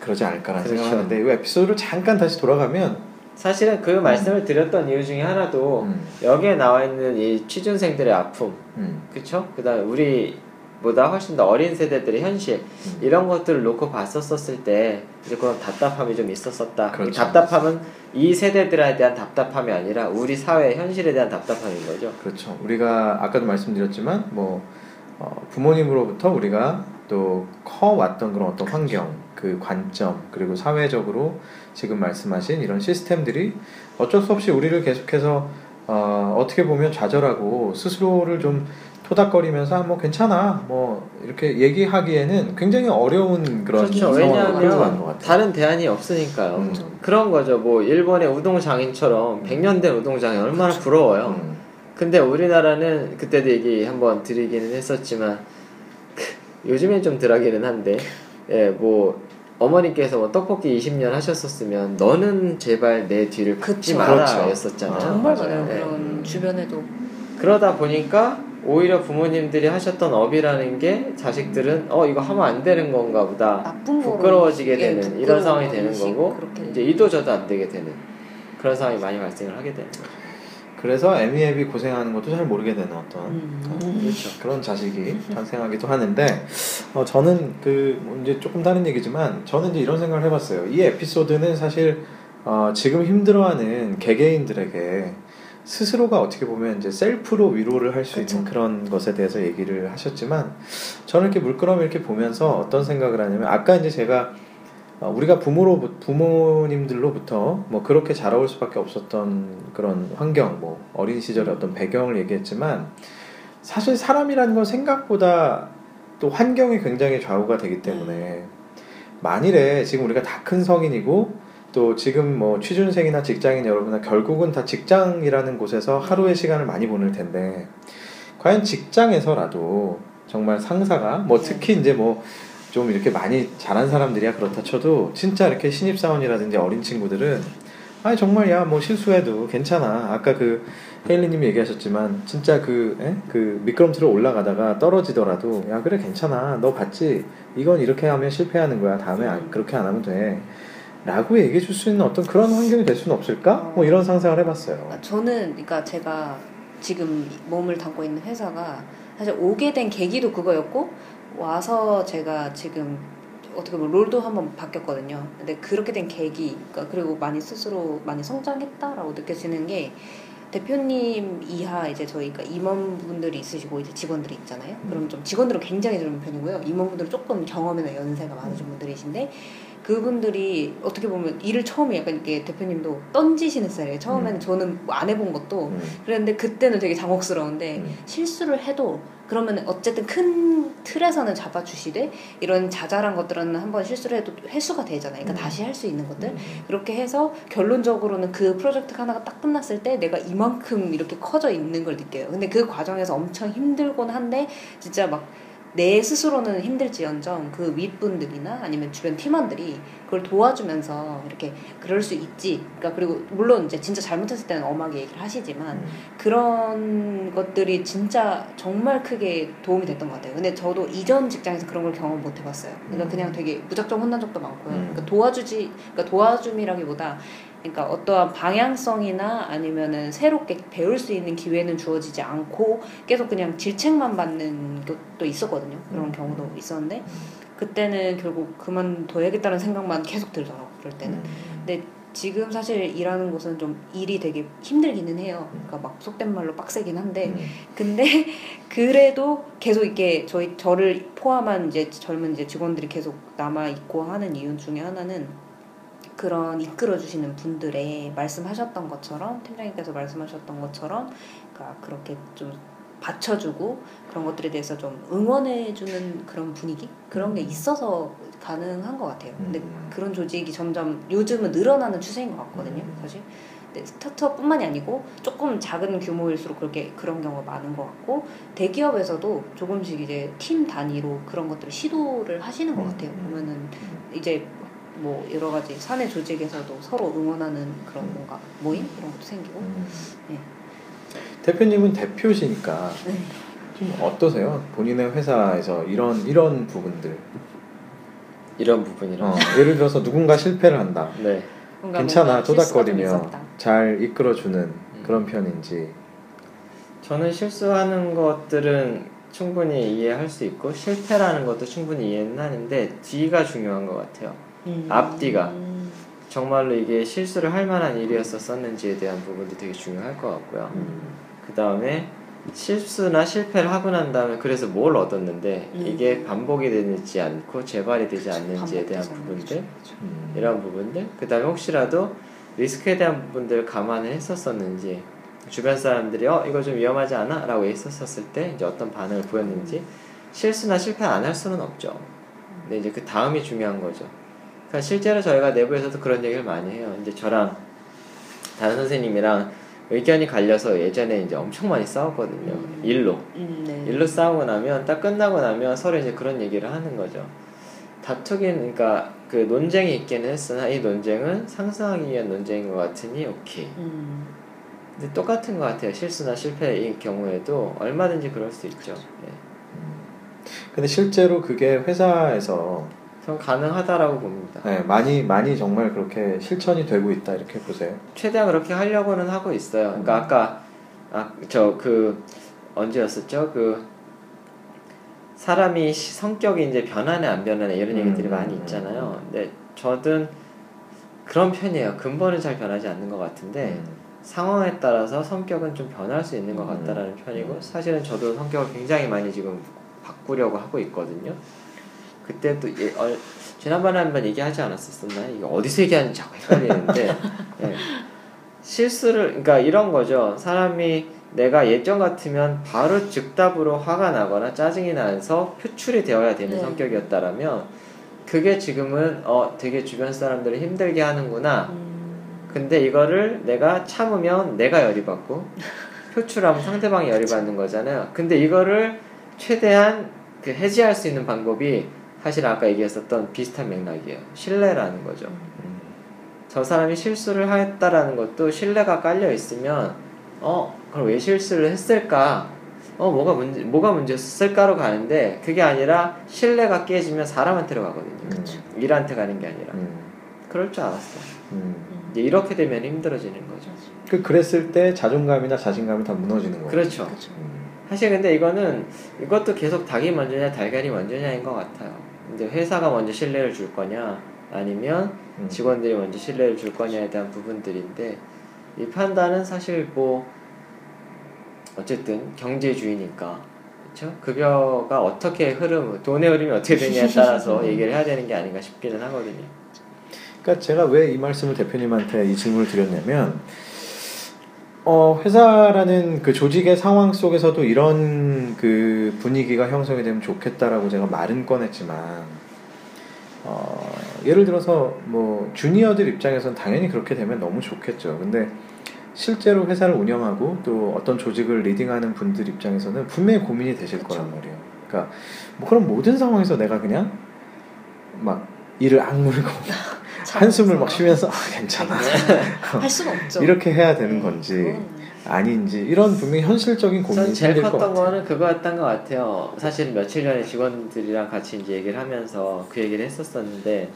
그러지 않을까라는 그렇죠. 생각하는데 이 에피소드를 잠깐 다시 돌아가면 사실은 그 말씀을 드렸던 이유 중에 하나도 음, 여기에 나와 있는 이 취준생들의 아픔, 음, 그쵸? 그 다음에 우리 보다 훨씬 더 어린 세대들의 현실, 음. 이런 것들을 놓고 봤었을 때, 이제 그런 답답함이 좀 있었었다. 그렇죠. 이 답답함은 이 세대들에 대한 답답함이 아니라 우리 사회의 현실에 대한 답답함인 거죠. 그렇죠. 우리가 아까도 말씀드렸지만 뭐 어, 부모님으로부터 우리가 또 커왔던 그런 어떤 환경, 그 관점 그리고 사회적으로 지금 말씀하신 이런 시스템들이 어쩔 수 없이 우리를 계속해서 어, 어떻게 보면 좌절하고 스스로를 좀 토닥거리면서 아, 뭐 괜찮아 뭐 이렇게 얘기하기에는 굉장히 어려운 그런 그렇죠. 왜냐하면 같아요. 다른 대안이 없으니까요. 음. 그런 거죠. 뭐 일본의 우동 장인처럼 100년 된 우동장이 얼마나 부러워요. 음, 근데 우리나라는 그때도 얘기 한번 드리기는 했었지만 요즘엔 좀 덜하기는 한데 예 뭐 어머니께서 뭐 떡볶이 20년 하셨었으면 너는 제발 내 뒤를 긋지. 마라 그렇죠. 였었잖아요. 아, 정말 맞아요. 많아요. 네. 그런 주변에도 그러다 보니까 오히려 부모님들이 하셨던 업이라는 게 자식들은 어 이거 하면 안 되는 건가 보다 부끄러워지게 예, 되는 이런 상황이 되는 거고 이제 이도 저도 안 되게 되는 그런 상황이 많이 발생을 하게 되는 거죠. 그래서 애미애비 고생하는 것도 잘 모르게 되는 어떤 음. 그렇죠. 그런 자식이 탄생하기도 하는데 어, 저는 그 이제 조금 다른 얘기지만 저는 이제 이런 생각을 해봤어요. 이 에피소드는 사실 어, 지금 힘들어하는 개개인들에게 스스로가 어떻게 보면 이제 셀프로 위로를 할 수 있는. 그런 것에 대해서 얘기를 하셨지만 저는 이렇게 물끄러미 이렇게 보면서 어떤 생각을 하냐면 아까 이제 제가 어, 우리가 부모로 부모님들로부터 뭐 그렇게 자라올 수밖에 없었던 그런 환경, 뭐 어린 시절의 어떤 배경을 얘기했지만 사실 사람이라는 건 생각보다 또 환경이 굉장히 좌우가 되기 때문에 만일에 지금 우리가 다 큰 성인이고 또 지금 뭐 취준생이나 직장인 여러분은 결국은 다 직장이라는 곳에서 하루의 시간을 많이 보낼 텐데 과연 직장에서라도 정말 상사가 뭐 특히 이제 뭐 좀 이렇게 많이 잘한 사람들이야 그렇다 쳐도 진짜 이렇게 신입사원이라든지 어린 친구들은 아니 정말 야 뭐 실수해도 괜찮아. 아까 그 헤일리님이 얘기하셨지만 진짜 그, 에? 그 미끄럼틀을 올라가다가 떨어지더라도 야 그래 괜찮아. 너 봤지? 이건 이렇게 하면 실패하는 거야. 다음에 안- 그렇게 안 하면 돼. 라고 얘기해 줄 수 있는 어떤 그런 환경이 될 수는 없을까? 뭐 이런 상상을 해봤어요. 아, 저는 그러니까 제가 지금 몸을 담고 있는 회사가 사실 오게 된 계기도 그거였고 와서 제가 지금 어떻게 보면 롤도 한번 바뀌었거든요. 근데 그렇게 된 계기, 그러니까 그리고 많이 스스로 많이 성장했다라고 느껴지는 게 대표님 이하 이제 저희가 임원분들이 있으시고 이제 직원들이 있잖아요. 그럼 좀 직원들은 굉장히 젊은 편이고요. 임원분들은 조금 경험이나 연세가 많으신 분들이신데 그분들이 어떻게 보면 일을 처음에 약간 이렇게 대표님도 던지시는 스타일이에요. 처음에는 저는 뭐안 해본 것도 음. 그랬는데 그때는 되게 당혹스러운데 음. 실수를 해도 그러면 어쨌든 큰 틀에서는 잡아주시되 이런 자잘한 것들은 한번 실수를 해도 회수가 되잖아요. 그러니까 음. 다시 할 수 있는 것들. 음. 그렇게 해서 결론적으로는 그 프로젝트 하나가 딱 끝났을 때 내가 이만큼 이렇게 커져 있는 걸 느껴요. 근데 그 과정에서 엄청 힘들곤 한데 진짜 막 내 스스로는 힘들지언정 그 윗분들이나 아니면 주변 팀원들이 그걸 도와주면서 이렇게 그럴 수 있지. 그러니까 그리고 물론 이제 진짜 잘못했을 때는 엄하게 얘기를 하시지만 음. 그런 것들이 진짜 정말 크게 도움이 됐던 것 같아요. 근데 저도 이전 직장에서 그런 걸 경험 못 해봤어요. 그러니까 음. 그냥 되게 무작정 혼난 적도 많고요. 음. 그러니까 도와주지, 그러니까 도와줌이라기보다 그러니까 어떠한 방향성이나 아니면은 새롭게 배울 수 있는 기회는 주어지지 않고 계속 그냥 질책만 받는 것도 있었거든요. 그런 음. 경우도 있었는데 그때는 결국 그만둬야겠다는 생각만 계속 들더라고. 그럴 때는. 음. 지금 사실 일하는 곳은 좀 일이 되게 힘들기는 해요. 그러니까 막 속된 말로 빡세긴 한데 음. 근데 그래도 계속 이렇게 저희 저를 포함한 이제 젊은 이제 직원들이 계속 남아 있고 하는 이유 중에 하나는 그런 이끌어 주시는 분들의 말씀하셨던 것처럼 팀장님께서 말씀하셨던 것처럼 그러니까 그렇게 좀 받쳐주고 그런 것들에 대해서 좀 응원해주는 그런 분위기 그런 게 있어서 가능한 것 같아요. 근데 음. 그런 조직이 점점 요즘은 늘어나는 추세인 것 같거든요, 음. 사실. 근데 스타트업뿐만이 아니고 조금 작은 규모일수록 그렇게 그런 경우가 많은 것 같고 대기업에서도 조금씩 이제 팀 단위로 그런 것들을 시도를 하시는 것 음. 같아요. 음. 보면은 이제 뭐 여러 가지 사내 조직에서도 서로 응원하는 그런 음. 뭔가 모임 이런 것도 생기고. 음. 네. 대표님은 대표시니까 네. 좀 어떠세요? 본인의 회사에서 이런 이런 부분들 이런 부분이라. 어, 예를 들어서 누군가 실패를 한다. 네. 괜찮아 토닥거리며. 잘 이끌어주는 그런 편인지. 저는 실수하는 것들은 충분히 이해할 수 있고 실패라는 것도 충분히 이해는 하는데 뒤가 중요한 것 같아요. 음. 앞뒤가. 음. 정말로 이게 실수를 할 만한 일이었었는지에 대한 부분도 되게 중요할 것 같고요. 음. 그 다음에 실수나 실패를 하고 난 다음에 그래서 뭘 얻었는데 음. 이게 반복이 되지 않고 재발이 되지 않는지에 대한 부분들 거죠. 음. 이런 부분들 그 다음에 혹시라도 리스크에 대한 부분들 감안을 했었었는지 주변 사람들이 어 이거 좀 위험하지 않아? 라고 했었었을 때 이제 어떤 반응을 보였는지 실수나 실패 안 할 수는 없죠 근데 이제 그 다음이 중요한 거죠 그러니까 실제로 저희가 내부에서도 그런 얘기를 많이 해요 이제 저랑 다른 선생님이랑 의견이 갈려서 예전에 이제 엄청 많이 싸웠거든요 음. 일로 음, 네. 일로 싸우고 나면 딱 끝나고 나면 서로 이제 그런 얘기를 하는 거죠. 다투긴 그러니까 그 논쟁이 있기는 했으나 이 논쟁은 상승하기 위한 논쟁인 것 같으니 오케이. 음. 근데 똑같은 것 같아요. 실수나 실패의 경우에도 얼마든지 그럴 수 있죠. 네. 근데 실제로 그게 회사에서 전 가능하다라고 봅니다. 네, 많이 많이 정말 그렇게 실천이 되고 있다 이렇게 보세요. 최대한 그렇게 하려고는 하고 있어요. 그러니까 아까 아, 저 그 언제였었죠? 그 사람이 시- 성격이 이제 변하네 안 변하네 이런 얘기들이 음, 많이 음, 있잖아요. 근데 저든 그런 편이에요. 근본은 잘 변하지 않는 것 같은데 음. 상황에 따라서 성격은 좀 변할 수 있는 것 음. 같다라는 편이고 사실은 저도 성격을 굉장히 많이 지금 바꾸려고 하고 있거든요. 그때도 예, 어, 지난번에 한번 얘기하지 않았었나요? 이게 어디서 얘기하는지 자꾸 헷갈리는데 예. 실수를 그러니까 이런 거죠. 사람이 내가 예전 같으면 바로 즉답으로 화가 나거나 짜증이 나서 표출이 되어야 되는 네. 성격이었다라면 그게 지금은 어 되게 주변 사람들을 힘들게 하는구나. 음, 근데 이거를 내가 참으면 내가 열이 받고 표출하면 상대방이 열이 받는 거잖아요. 근데 이거를 최대한 그 해지할 수 있는 방법이 사실 아까 얘기했었던 비슷한 맥락이에요. 신뢰라는 거죠. 음. 저 사람이 실수를 했다라는 것도 신뢰가 깔려 있으면 어 그럼 왜 실수를 했을까? 어 뭐가 문제 뭐가 문제였을까로 가는데 그게 아니라 신뢰가 깨지면 사람한테로 가거든요. 그쵸. 일한테 가는 게 아니라 음. 그럴 줄 알았어. 음. 음. 이제 이렇게 되면 힘들어지는 거죠. 그 그랬을 때 자존감이나 자신감이 다 무너지는 거예요. 그렇죠. 음. 사실 근데 이거는 이것도 계속 닭이 먼저냐 달걀이 먼저냐인 것 같아요. 이제 회사가 먼저 신뢰를 줄 거냐 아니면 음. 직원들이 먼저 신뢰를 줄 거냐에 대한 부분들인데 이 판단은 사실 뭐 어쨌든 경제주의니까 그렇죠? 급여가 어떻게 흐름 돈의 흐름이 어떻게 되냐에 따라서 얘기를 해야 되는 게 아닌가 싶기는 하거든요. 그러니까 제가 왜 이 말씀을 대표님한테 이 질문을 드렸냐면 어, 회사라는 그 조직의 상황 속에서도 이런 그 분위기가 형성이 되면 좋겠다라고 제가 말은 꺼냈지만 어, 예를 들어서 뭐 주니어들 입장에서는 당연히 그렇게 되면 너무 좋겠죠. 근데 실제로 회사를 운영하고 또 어떤 조직을 리딩하는 분들 입장에서는 분명히 고민이 되실 그쵸. 거란 말이에요. 그러니까 뭐 그런 모든 상황에서 내가 그냥 막 이를 악물고 한숨을 막 쉬면서 아, 괜찮아 할 수는 없죠. 이렇게 해야 되는 건지 음. 아닌지 이런 분명히 현실적인 고민이 전 제일 것 컸던 같아요. 거는 그거였던 것 같아요. 사실 며칠 전에 직원들이랑 같이 이제 얘기를 하면서 그 얘기를 했었었는데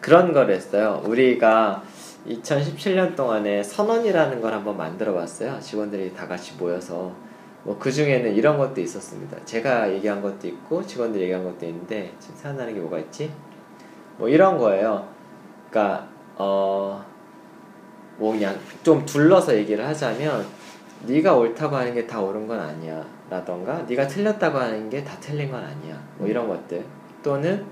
그런 걸 했어요. 우리가 2017년 동안에 선언이라는 걸 한번 만들어 봤어요. 직원들이 다 같이 모여서 뭐 그 중에는 이런 것도 있었습니다. 제가 얘기한 것도 있고 직원들이 얘기한 것도 있는데 지금 생각나는 게 뭐가 있지? 뭐 이런 거예요. 그러니까 어. 뭐 그냥 좀 둘러서 얘기를 하자면 네가 옳다고 하는 게 다 옳은 건 아니야 라던가 네가 틀렸다고 하는 게 다 틀린 건 아니야 뭐 이런 것들 또는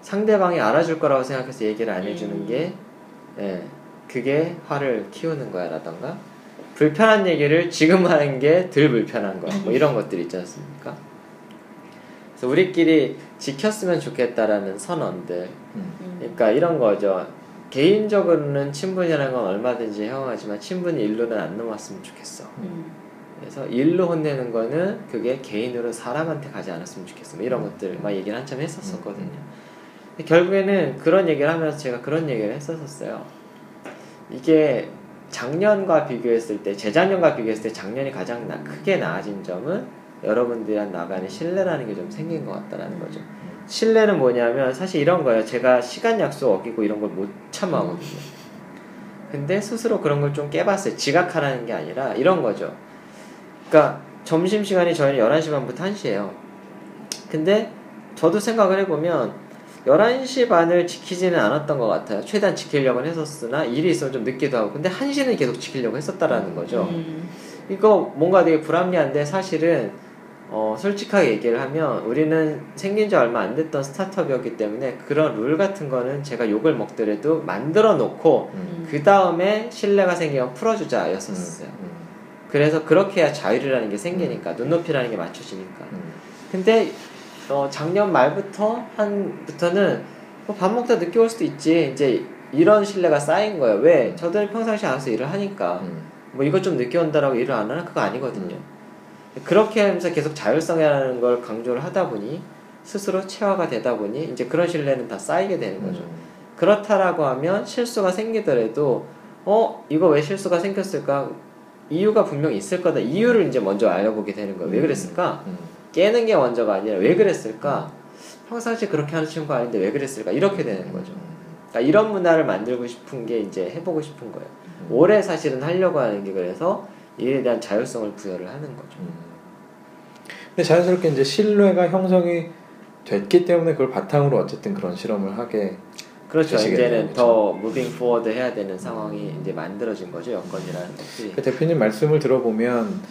상대방이 알아줄 거라고 생각해서 얘기를 안 해주는 음. 게 예, 그게 화를 키우는 거야 라던가 불편한 얘기를 지금 하는 게 덜 불편한 거야 뭐 이런 것들 있지 않습니까 그래서 우리끼리 지켰으면 좋겠다라는 선언들 음. 음. 그러니까 이런 거죠. 개인적으로는 친분이라는 건 얼마든지 허용하지만 친분이 일로는 안 넘었으면 좋겠어. 음. 그래서 일로 혼내는 거는 그게 개인으로 사람한테 가지 않았으면 좋겠어. 뭐 이런 것들 막 얘기를 한참 했었었거든요. 근데 결국에는 그런 얘기를 하면서 제가 그런 얘기를 했었었어요. 이게 작년과 비교했을 때, 재작년과 비교했을 때 작년이 가장 나- 크게 나아진 점은 여러분들이랑 나간의 신뢰라는 게 좀 생긴 것 같다라는 거죠. 신뢰는 뭐냐면 사실 이런 거예요. 제가 시간 약속 어기고 이런 걸 못 참아하거든요. 근데 스스로 그런 걸 좀 깨봤어요. 지각하라는 게 아니라 이런 거죠. 그러니까 점심시간이 저희는 11시 반부터 1시예요. 근데 저도 생각을 해보면 11시 반을 지키지는 않았던 것 같아요. 최대한 지키려고 했었으나 일이 있으면 좀 늦기도 하고 근데 1시는 계속 지키려고 했었다라는 거죠. 음. 이거 뭔가 되게 불합리한데 사실은 어, 솔직하게 얘기를 하면 우리는 생긴 지 얼마 안 됐던 스타트업이었기 때문에 그런 룰 같은 거는 제가 욕을 먹더라도 만들어 놓고 음. 그 다음에 신뢰가 생기면 풀어주자 였었어요. 음. 그래서 그렇게 해야 자율이라는 게 생기니까 눈높이라는 게 맞춰지니까. 음. 근데 어, 작년 말부터 한부터는 뭐 밥 먹다 늦게 올 수도 있지 이제 이런 신뢰가 쌓인 거예요. 왜? 저들은 평상시에 알아서 일을 하니까 음. 뭐 이것 좀 늦게 온다라고 일을 안 하나 그거 아니거든요. 그렇게 하면서 계속 자율성이라는 걸 강조를 하다 보니 스스로 체화가 되다 보니 이제 그런 신뢰는 다 쌓이게 되는 거죠. 음. 그렇다라고 하면 실수가 생기더라도 어 이거 왜 실수가 생겼을까? 이유가 분명히 있을 거다. 이유를 이제 먼저 알아보게 되는 거예요. 왜 그랬을까? 음. 깨는 게 먼저가 아니라 왜 그랬을까? 평상시 그렇게 하는 친구가 아닌데 왜 그랬을까? 이렇게 되는 거죠. 그러니까 이런 문화를 만들고 싶은 게 이제 해보고 싶은 거예요. 오래 사실은 하려고 하는 게 그래서 이에 대한 자율성을 부여를 하는 거죠 음. 근데 자연스럽게 이제 신뢰가 형성이 됐기 때문에 그걸 바탕으로 어쨌든 그런 실험을 하게 그렇죠 이제는? 더 moving forward 해야 되는 상황이 이제 만들어진 거죠 여건이라는 것들이 그 대표님 말씀을 들어보면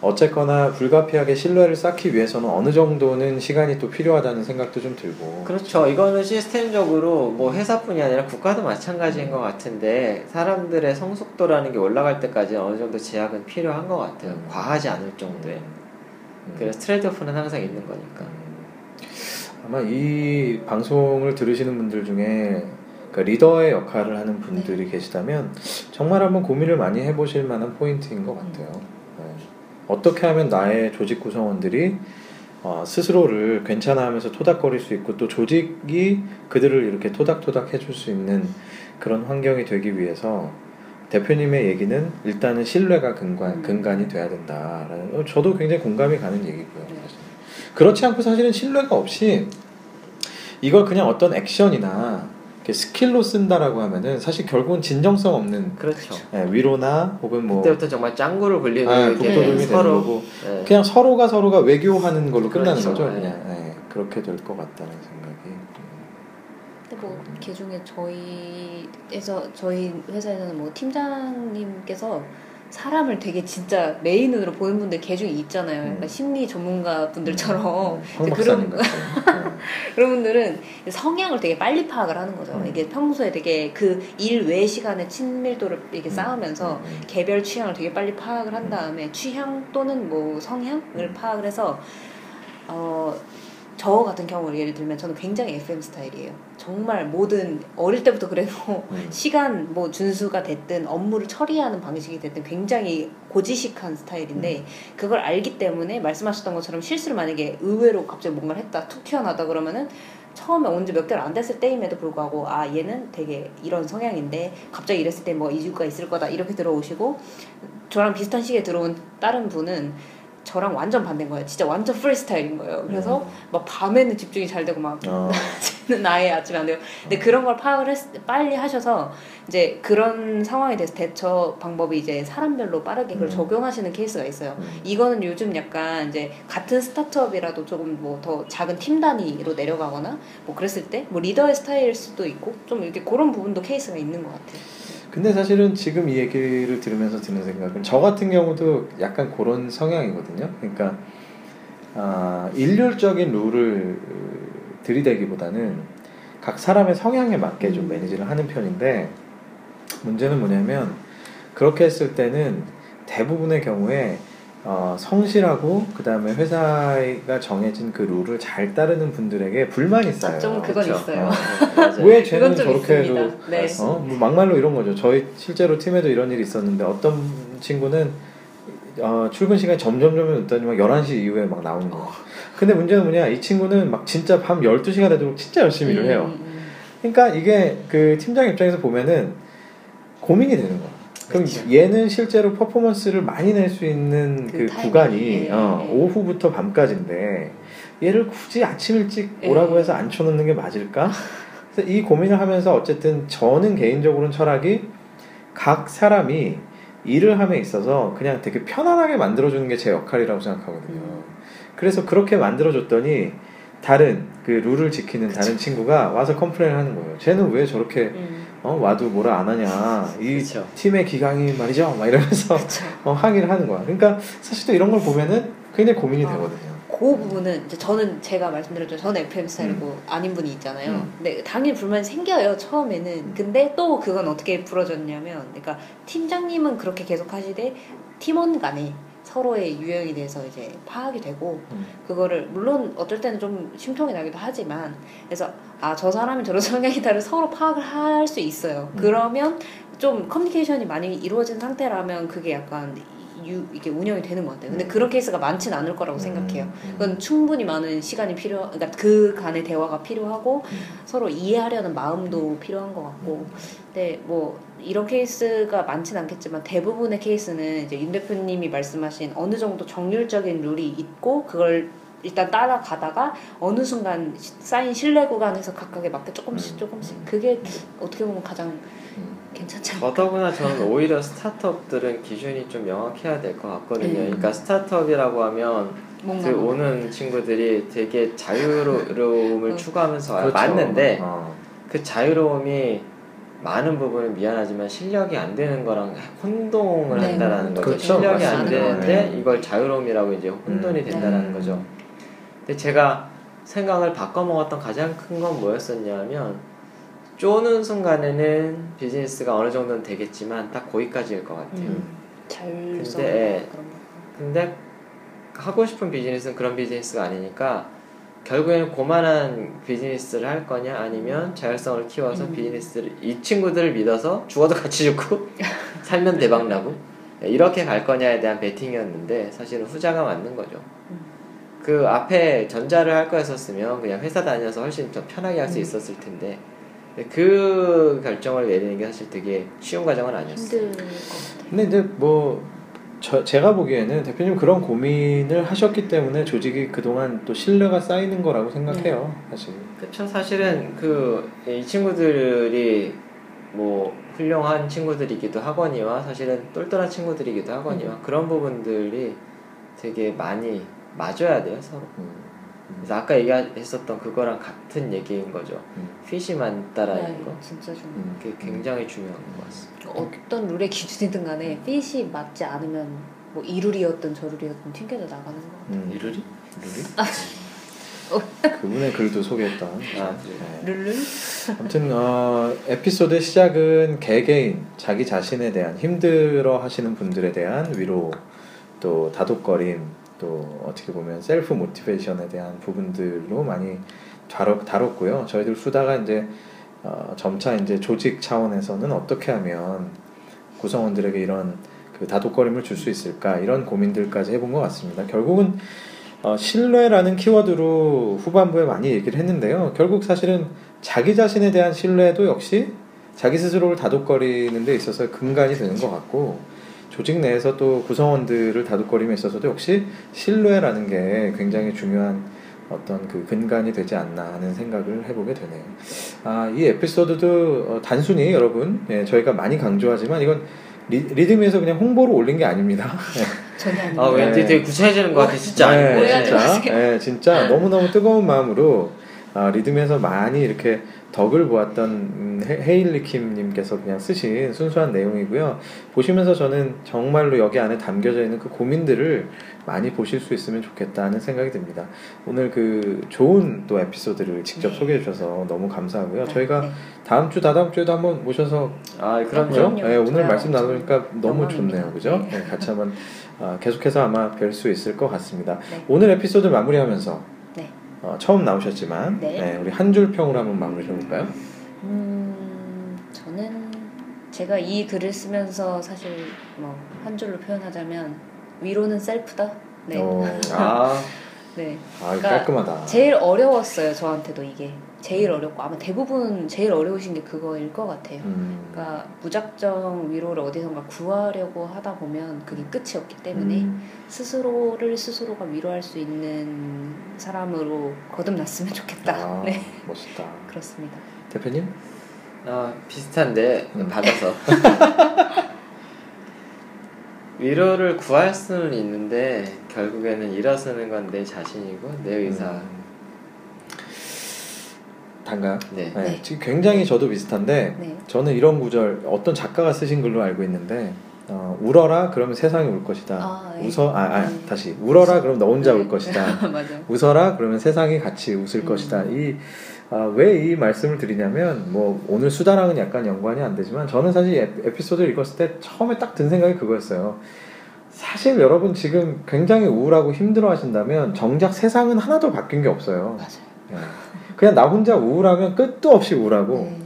어쨌거나 불가피하게 신뢰를 쌓기 위해서는 어느 정도는 시간이 또 필요하다는 생각도 좀 들고 그렇죠. 이거는 시스템적으로 뭐 회사뿐이 아니라 국가도 마찬가지인 것 같은데 사람들의 성숙도라는 게 올라갈 때까지 어느 정도 제약은 필요한 것 같아요. 음. 과하지 않을 정도의. 음. 그래서 trade-off는 항상 있는 거니까. 아마 이 방송을 들으시는 분들 중에 그 리더의 역할을 하는 분들이 네. 계시다면 정말 한번 고민을 많이 해보실 만한 포인트인 것 같아요. 네. 어떻게 하면 나의 조직 구성원들이 어, 스스로를 괜찮아하면서 토닥거릴 수 있고 또 조직이 그들을 이렇게 토닥토닥 해줄 수 있는 그런 환경이 되기 위해서 대표님의 얘기는 일단은 신뢰가 근간, 음. 근간이 돼야 된다라는 어, 저도 굉장히 공감이 가는 얘기고요. 네. 그렇지 않고 사실은 신뢰가 없이 이걸 그냥 어떤 액션이나 skill로 쓴다라고 하면은 사실 결국은 진정성 없는 그렇죠. 예, 위로나 혹은 뭐 그때부터 정말 짱구를 굴리는 아, 되는 서로 거고 예. 그냥 서로가 서로가 외교하는 걸로 끝나는 그렇죠. 거죠. 네. 그냥 예, 그렇게 될 것 같다는 생각이. 근데 뭐 개중에 저희에서 저희 회사에서는 뭐 팀장님께서 사람을 되게 진짜 main으로 보는 분들 개중에 있잖아요. 그러니까 음. 심리 전문가 분들처럼 음, 그런 같은. 그런 분들은 성향을 되게 빨리 파악을 하는 거죠. 음. 이게 평소에 되게 그 일 외 시간에 친밀도를 이렇게 음. 쌓으면서 음, 음. 개별 취향을 되게 빨리 파악을 한 다음에 취향 또는 뭐 성향을 음. 파악을 해서 어. 저 같은 경우를 예를 들면 저는 굉장히 FM 스타일이에요. 정말 모든 어릴 때부터 그래도 음. 시간 뭐 준수가 됐든 업무를 처리하는 방식이 됐든 굉장히 고지식한 스타일인데 그걸 알기 때문에 말씀하셨던 것처럼 실수를 만약에 의외로 갑자기 뭔가를 했다 툭 튀어나왔다 그러면은 처음에 온 지 몇 개월 안 됐을 때임에도 불구하고 아 얘는 되게 이런 성향인데 갑자기 이랬을 때 뭐 이유가 있을 거다 이렇게 들어오시고 저랑 비슷한 시기에 들어온 다른 분은 저랑 완전 반대인 거예요. 진짜 완전 프리스타일인 거예요. 그래서 막 밤에는 집중이 잘 되고 막 어, 는 아예 아침에 안 돼요. 근데 그런 걸 파악을 했, 빨리 하셔서 이제 그런 상황에 대해서 대처 방법이 이제 사람별로 빠르게 그걸 음. 적용하시는 케이스가 있어요. 음. 이거는 요즘 약간 이제 같은 스타트업이라도 조금 뭐 더 작은 팀 단위로 내려가거나 뭐 그랬을 때 뭐 리더의 스타일일 수도 있고 좀 이렇게 그런 부분도 케이스가 있는 것 같아요. 근데 사실은 지금 이 얘기를 들으면서 드는 생각은 저 같은 경우도 약간 그런 성향이거든요. 그러니까 아, 일률적인 룰을 들이대기보다는 각 사람의 성향에 맞게 좀 음. 매니지를 하는 편인데 문제는 뭐냐면 그렇게 했을 때는 대부분의 경우에 어, 성실하고 그 다음에 회사가 정해진 그 룰을 잘 따르는 분들에게 불만이 쌓여요. 아, 좀 그건 그렇죠. 있어요. 어. 왜 쟤는 저렇게 있습니다. 해도 네. 어? 뭐 막말로 이런 거죠. 저희 실제로 팀에도 이런 일이 있었는데 어떤 친구는 어, 출근 시간이 점점점 늦더니 막 11시 이후에 막 나오는 거예요. 근데 문제는 뭐냐? 이 친구는 막 진짜 밤 12시가 돼도 진짜 열심히 일을 해요. 음, 음, 그러니까 이게 그 팀장 입장에서 보면은 고민이 되는 거야. 그럼 그렇죠. 얘는 실제로 퍼포먼스를 많이 낼 수 있는 그 그, 구간이 예, 어, 예. 오후부터 밤까지인데 얘를 굳이 아침 일찍 예. 오라고 해서 앉혀놓는 게 맞을까? 그래서 이 고민을 하면서 어쨌든 저는 개인적으로는 철학이 각 사람이 일을 함에 있어서 그냥 되게 편안하게 만들어주는 게 제 역할이라고 생각하거든요. 음. 그래서 그렇게 만들어줬더니 다른 그 룰을 지키는 다른 친구가 와서 complain 하는 거예요. 쟤는 왜 저렇게 음. 어, 와도 뭐라 안 하냐. 이 그렇죠. 팀의 기강이 말이죠. 막 이러면서 그쵸. 어, 항의를 하는 거야. 그러니까 사실 또 이런 걸 보면은 굉장히 고민이 아. 되거든요. 그 부분은 이제 저는 제가 말씀드렸죠. 저는 FM 스타일이고 아닌 분이 있잖아요. 음. 근데 당연히 불만이 생겨요 처음에는. 근데 또 그건 어떻게 풀어졌냐면, 그러니까 팀장님은 그렇게 계속 하시되 팀원 간에 서로의 유형에 대해서 이제 파악이 되고 음. 그거를 물론 어떨 때는 좀 심통이 나기도 하지만 그래서 아 저 사람이 저런 성향이다를 서로 파악을 할 수 있어요. 음. 그러면 좀 커뮤니케이션이 많이 이루어진 상태라면 그게 약간 유, 이게 운영이 되는 것 같아요. 근데 그런 케이스가 많진 않을 거라고 생각해요. 음. 그건 충분히 많은 시간이 필요, 그러니까 그 간의 대화가 필요하고 음. 서로 이해하려는 마음도 필요한 것 같고. 근데 뭐 이런 케이스가 많진 않겠지만 대부분의 케이스는 이제 윤 대표님이 말씀하신 어느 정도 정률적인 룰이 있고 그걸 일단 따라가다가 어느 순간 시- 쌓인 신뢰 구간에서 각각에 맞게 조금씩 음. 조금씩 그게 어떻게 보면 가장 음. 괜찮지 않을까. 더더구나 저는 오히려 스타트업들은 기준이 좀 명확해야 될 것 같거든요. 네. 그러니까 스타트업이라고 하면 그 오는 친구들이 되게 자유로움을 어. 추구하면서 와요. 그렇죠. 맞는데 어. 그 자유로움이 많은 부분은 미안하지만 실력이 안 되는 거랑 혼동을 네. 한다라는 거죠. 그렇죠. 실력이 안 맞습니다. 되는데 네. 이걸 자유로움이라고 이제 혼돈이 음. 된다라는 네. 거죠. 근데 제가 생각을 바꿔먹었던 가장 큰 건 뭐였었냐면 쪼는 순간에는 비즈니스가 어느 정도는 되겠지만 딱 거기까지일 것 같아요. 음, 잘 근데, 써. 예. 근데 하고 싶은 비즈니스는 그런 비즈니스가 아니니까 결국에는 고만한 비즈니스를 할 거냐 아니면 자율성을 키워서 음. 비즈니스를 이 친구들을 믿어서 죽어도 같이 죽고 살면 대박 나고 이렇게 갈 거냐에 대한 베팅이었는데 사실은 후자가 맞는 거죠. 음. 그 앞에 전자를 할 거였었으면 그냥 회사 다녀서 훨씬 더 편하게 할수 음. 있었을 텐데 그 결정을 내리는 게 사실 되게 쉬운 과정은 아니었어요. 힘들. 근데 이제 뭐 저, 제가 보기에는 대표님 그런 고민을 하셨기 때문에 조직이 그동안 또 신뢰가 쌓이는 거라고 생각해요. 사실. 그쵸 사실은 그 이 친구들이 뭐 훌륭한 친구들이기도 하거니와 사실은 똘똘한 친구들이기도 하거니와 그런 부분들이 되게 많이 맞아야 돼요 서로 음, 그래서 아까 얘기했었던 그거랑 같은 얘기인 거죠 음. 핏이 맞다라는 네, 거 진짜 좀 음. 그게 굉장히 중요한 것 같습니다 어떤 룰의 기준이든 간에 핏이 맞지 않으면 뭐 이룰이었든 저룰이었든 튕겨져 나가는 거 같아요. 음. 이르리? 이르리? 그분의 글도 소개했던. 아, 네. 룰룰? 아무튼 어, 에피소드 시작은 개개인 자기 자신에 대한 힘들어 하시는 분들에 대한 위로 또 다독거림 또 어떻게 보면 셀프 모티베이션에 대한 부분들로 많이 다뤘, 다뤘고요. 저희들 수다가 이제 어, 점차 이제 조직 차원에서는 어떻게 하면 구성원들에게 이런 그 다독거림을 줄 수 있을까 이런 고민들까지 해본 것 같습니다. 결국은 어, 신뢰라는 키워드로 후반부에 많이 얘기를 했는데요. 결국 사실은 자기 자신에 대한 신뢰도 역시 자기 스스로를 다독거리는 데 있어서 근간이 되는 것 같고 조직 내에서 또 구성원들을 다독거림에 있어서도 역시 신뢰라는 게 굉장히 중요한 어떤 그 근간이 되지 않나 하는 생각을 해보게 되네요. 아, 이 에피소드도 어, 단순히 여러분 예, 저희가 많이 강조하지만 이건 리, 리듬에서 그냥 홍보로 올린 게 아닙니다. 전혀 아니에요. 아 왠지 네. 되게 구체해지는 것 같아 진짜 네, 진짜. 네, 진짜 너무너무 뜨거운 마음으로 아, 리듬에서 많이 이렇게 덕을 보았던 음, 헤- 헤일리 킴님께서 그냥 쓰신 순수한 내용이고요. 보시면서 저는 정말로 여기 안에 담겨져 있는 그 고민들을 많이 보실 수 있으면 좋겠다는 생각이 듭니다. 오늘 그 좋은 또 에피소드를 직접 네. 소개해 주셔서 너무 감사하고요. 네, 저희가 네. 다음 주 다다음 주에도 한번 모셔서 아 그죠? 그럼요 그럼요. 네, 오늘 말씀 좀 나누니까 너무 영광입니다. 좋네요, 그죠? 네. 네, 같이 한번 아, 계속해서 아마 뵐 수 있을 것 같습니다. 네. 오늘 에피소드 마무리하면서 네. 어, 처음 나오셨지만 네. 네, 우리 한 줄 평으로 한번 마무리 해볼까요? 음, 저는 제가 이 글을 쓰면서 사실 뭐 한 줄로 표현하자면 위로는 셀프다. 네. 어, 아 네. 아, 그러니까 깔끔하다. 제일 어려웠어요 저한테도 이게 제일 어렵고 아마 대부분 제일 어려우신 게 그거일 것 같아요. 음, 그러니까 무작정 위로를 어디선가 구하려고 하다 보면 그게 끝이 없기 때문에 음, 스스로를 스스로가 위로할 수 있는 사람으로 거듭났으면 좋겠다. 아, 네 멋있다. 그렇습니다. 대표님? 아, 비슷한데 음. 받아서 위로를 구할 수는 있는데 결국에는 일어서는 건 내 자신이고 내 의사. 음, 단가요? 네. 네, 네. 지금 굉장히 저도 비슷한데 네. 저는 이런 구절 어떤 작가가 쓰신 글로 알고 있는데 어, 울어라 그러면 세상이 울 것이다. 아, 예. 웃어 아, 아 네. 다시 울어라 그럼 너 혼자 네. 울 것이다. 맞아. 웃어라 그러면 세상이 같이 웃을 음. 것이다. 이왜이 말씀을 드리냐면 뭐 오늘 수다랑은 약간 연관이 안 되지만 저는 사실 에피소드를 읽었을 때 처음에 딱 든 생각이 그거였어요. 사실 여러분 지금 굉장히 우울하고 힘들어 하신다면 정작 세상은 하나도 바뀐 게 없어요. 맞아요. 예. 그냥 나 혼자 우울하면 끝도 없이 우울하고 네.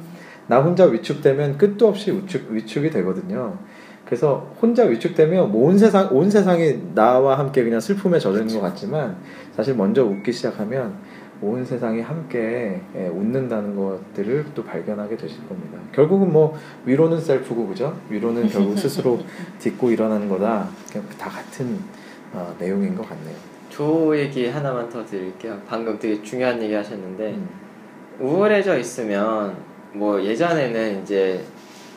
나 혼자 위축되면 끝도 없이 위축, 위축이 되거든요. 그래서 혼자 위축되면 뭐온 세상 온 세상이 나와 함께 그냥 슬픔에 젖은 것 같지만 사실 먼저 웃기 시작하면 온 세상이 함께 예, 웃는다는 것들을 또 발견하게 되실 겁니다. 결국은 뭐 위로는 셀프고 그죠? 위로는 결국 스스로 딛고 일어나는 거다. 다 같은 어, 내용인 것 같네요. 조 얘기 하나만 더 드릴게요. 방금 되게 중요한 얘기 하셨는데 음. 우울해져 있으면 뭐 예전에는 이제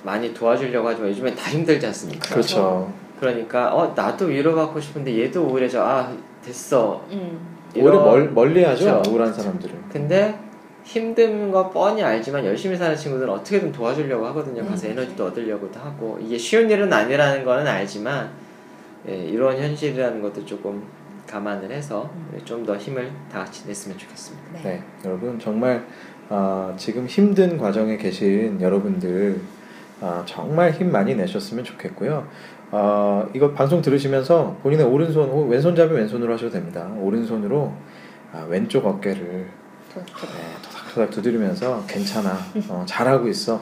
많이 도와주려고 하지만 요즘엔 다 힘들지 않습니까? 그렇죠. 그러니까 어 나도 위로받고 싶은데 얘도 우울해져 아 됐어 음. 오히려 멀, 멀리하죠 그렇죠. 우울한 사람들은. 근데 힘든 거 뻔히 알지만 열심히 사는 친구들은 어떻게든 도와주려고 하거든요. 음. 가서 에너지도 얻으려고도 하고 이게 쉬운 일은 아니라는 거는 알지만 예, 이런 현실이라는 것도 조금 감안을 해서 좀 더 힘을 다 같이 냈으면 좋겠습니다. 네. 네, 여러분 정말 아, 지금 힘든 과정에 계신 여러분들 아, 정말 힘 많이 내셨으면 좋겠고요. 아, 이거 방송 들으시면서 본인의 오른손, 왼손잡이 왼손으로 하셔도 됩니다. 오른손으로 아, 왼쪽 어깨를 저- 저- 네, 토닥토닥 두드리면서 괜찮아, 어, 잘하고 있어,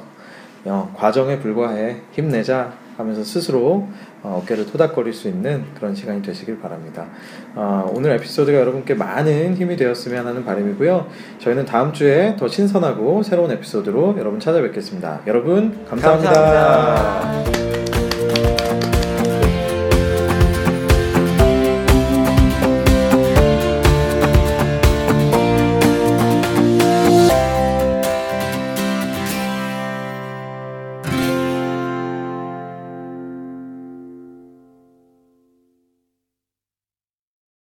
어, 과정에 불과해, 힘내자 하면서 스스로 어, 어깨를 토닥거릴 수 있는 그런 시간이 되시길 바랍니다. 어, 오늘 에피소드가 여러분께 많은 힘이 되었으면 하는 바람이고요. 저희는 다음 주에 더 신선하고 새로운 에피소드로 여러분 찾아뵙겠습니다. 여러분 감사합니다. 감사합니다.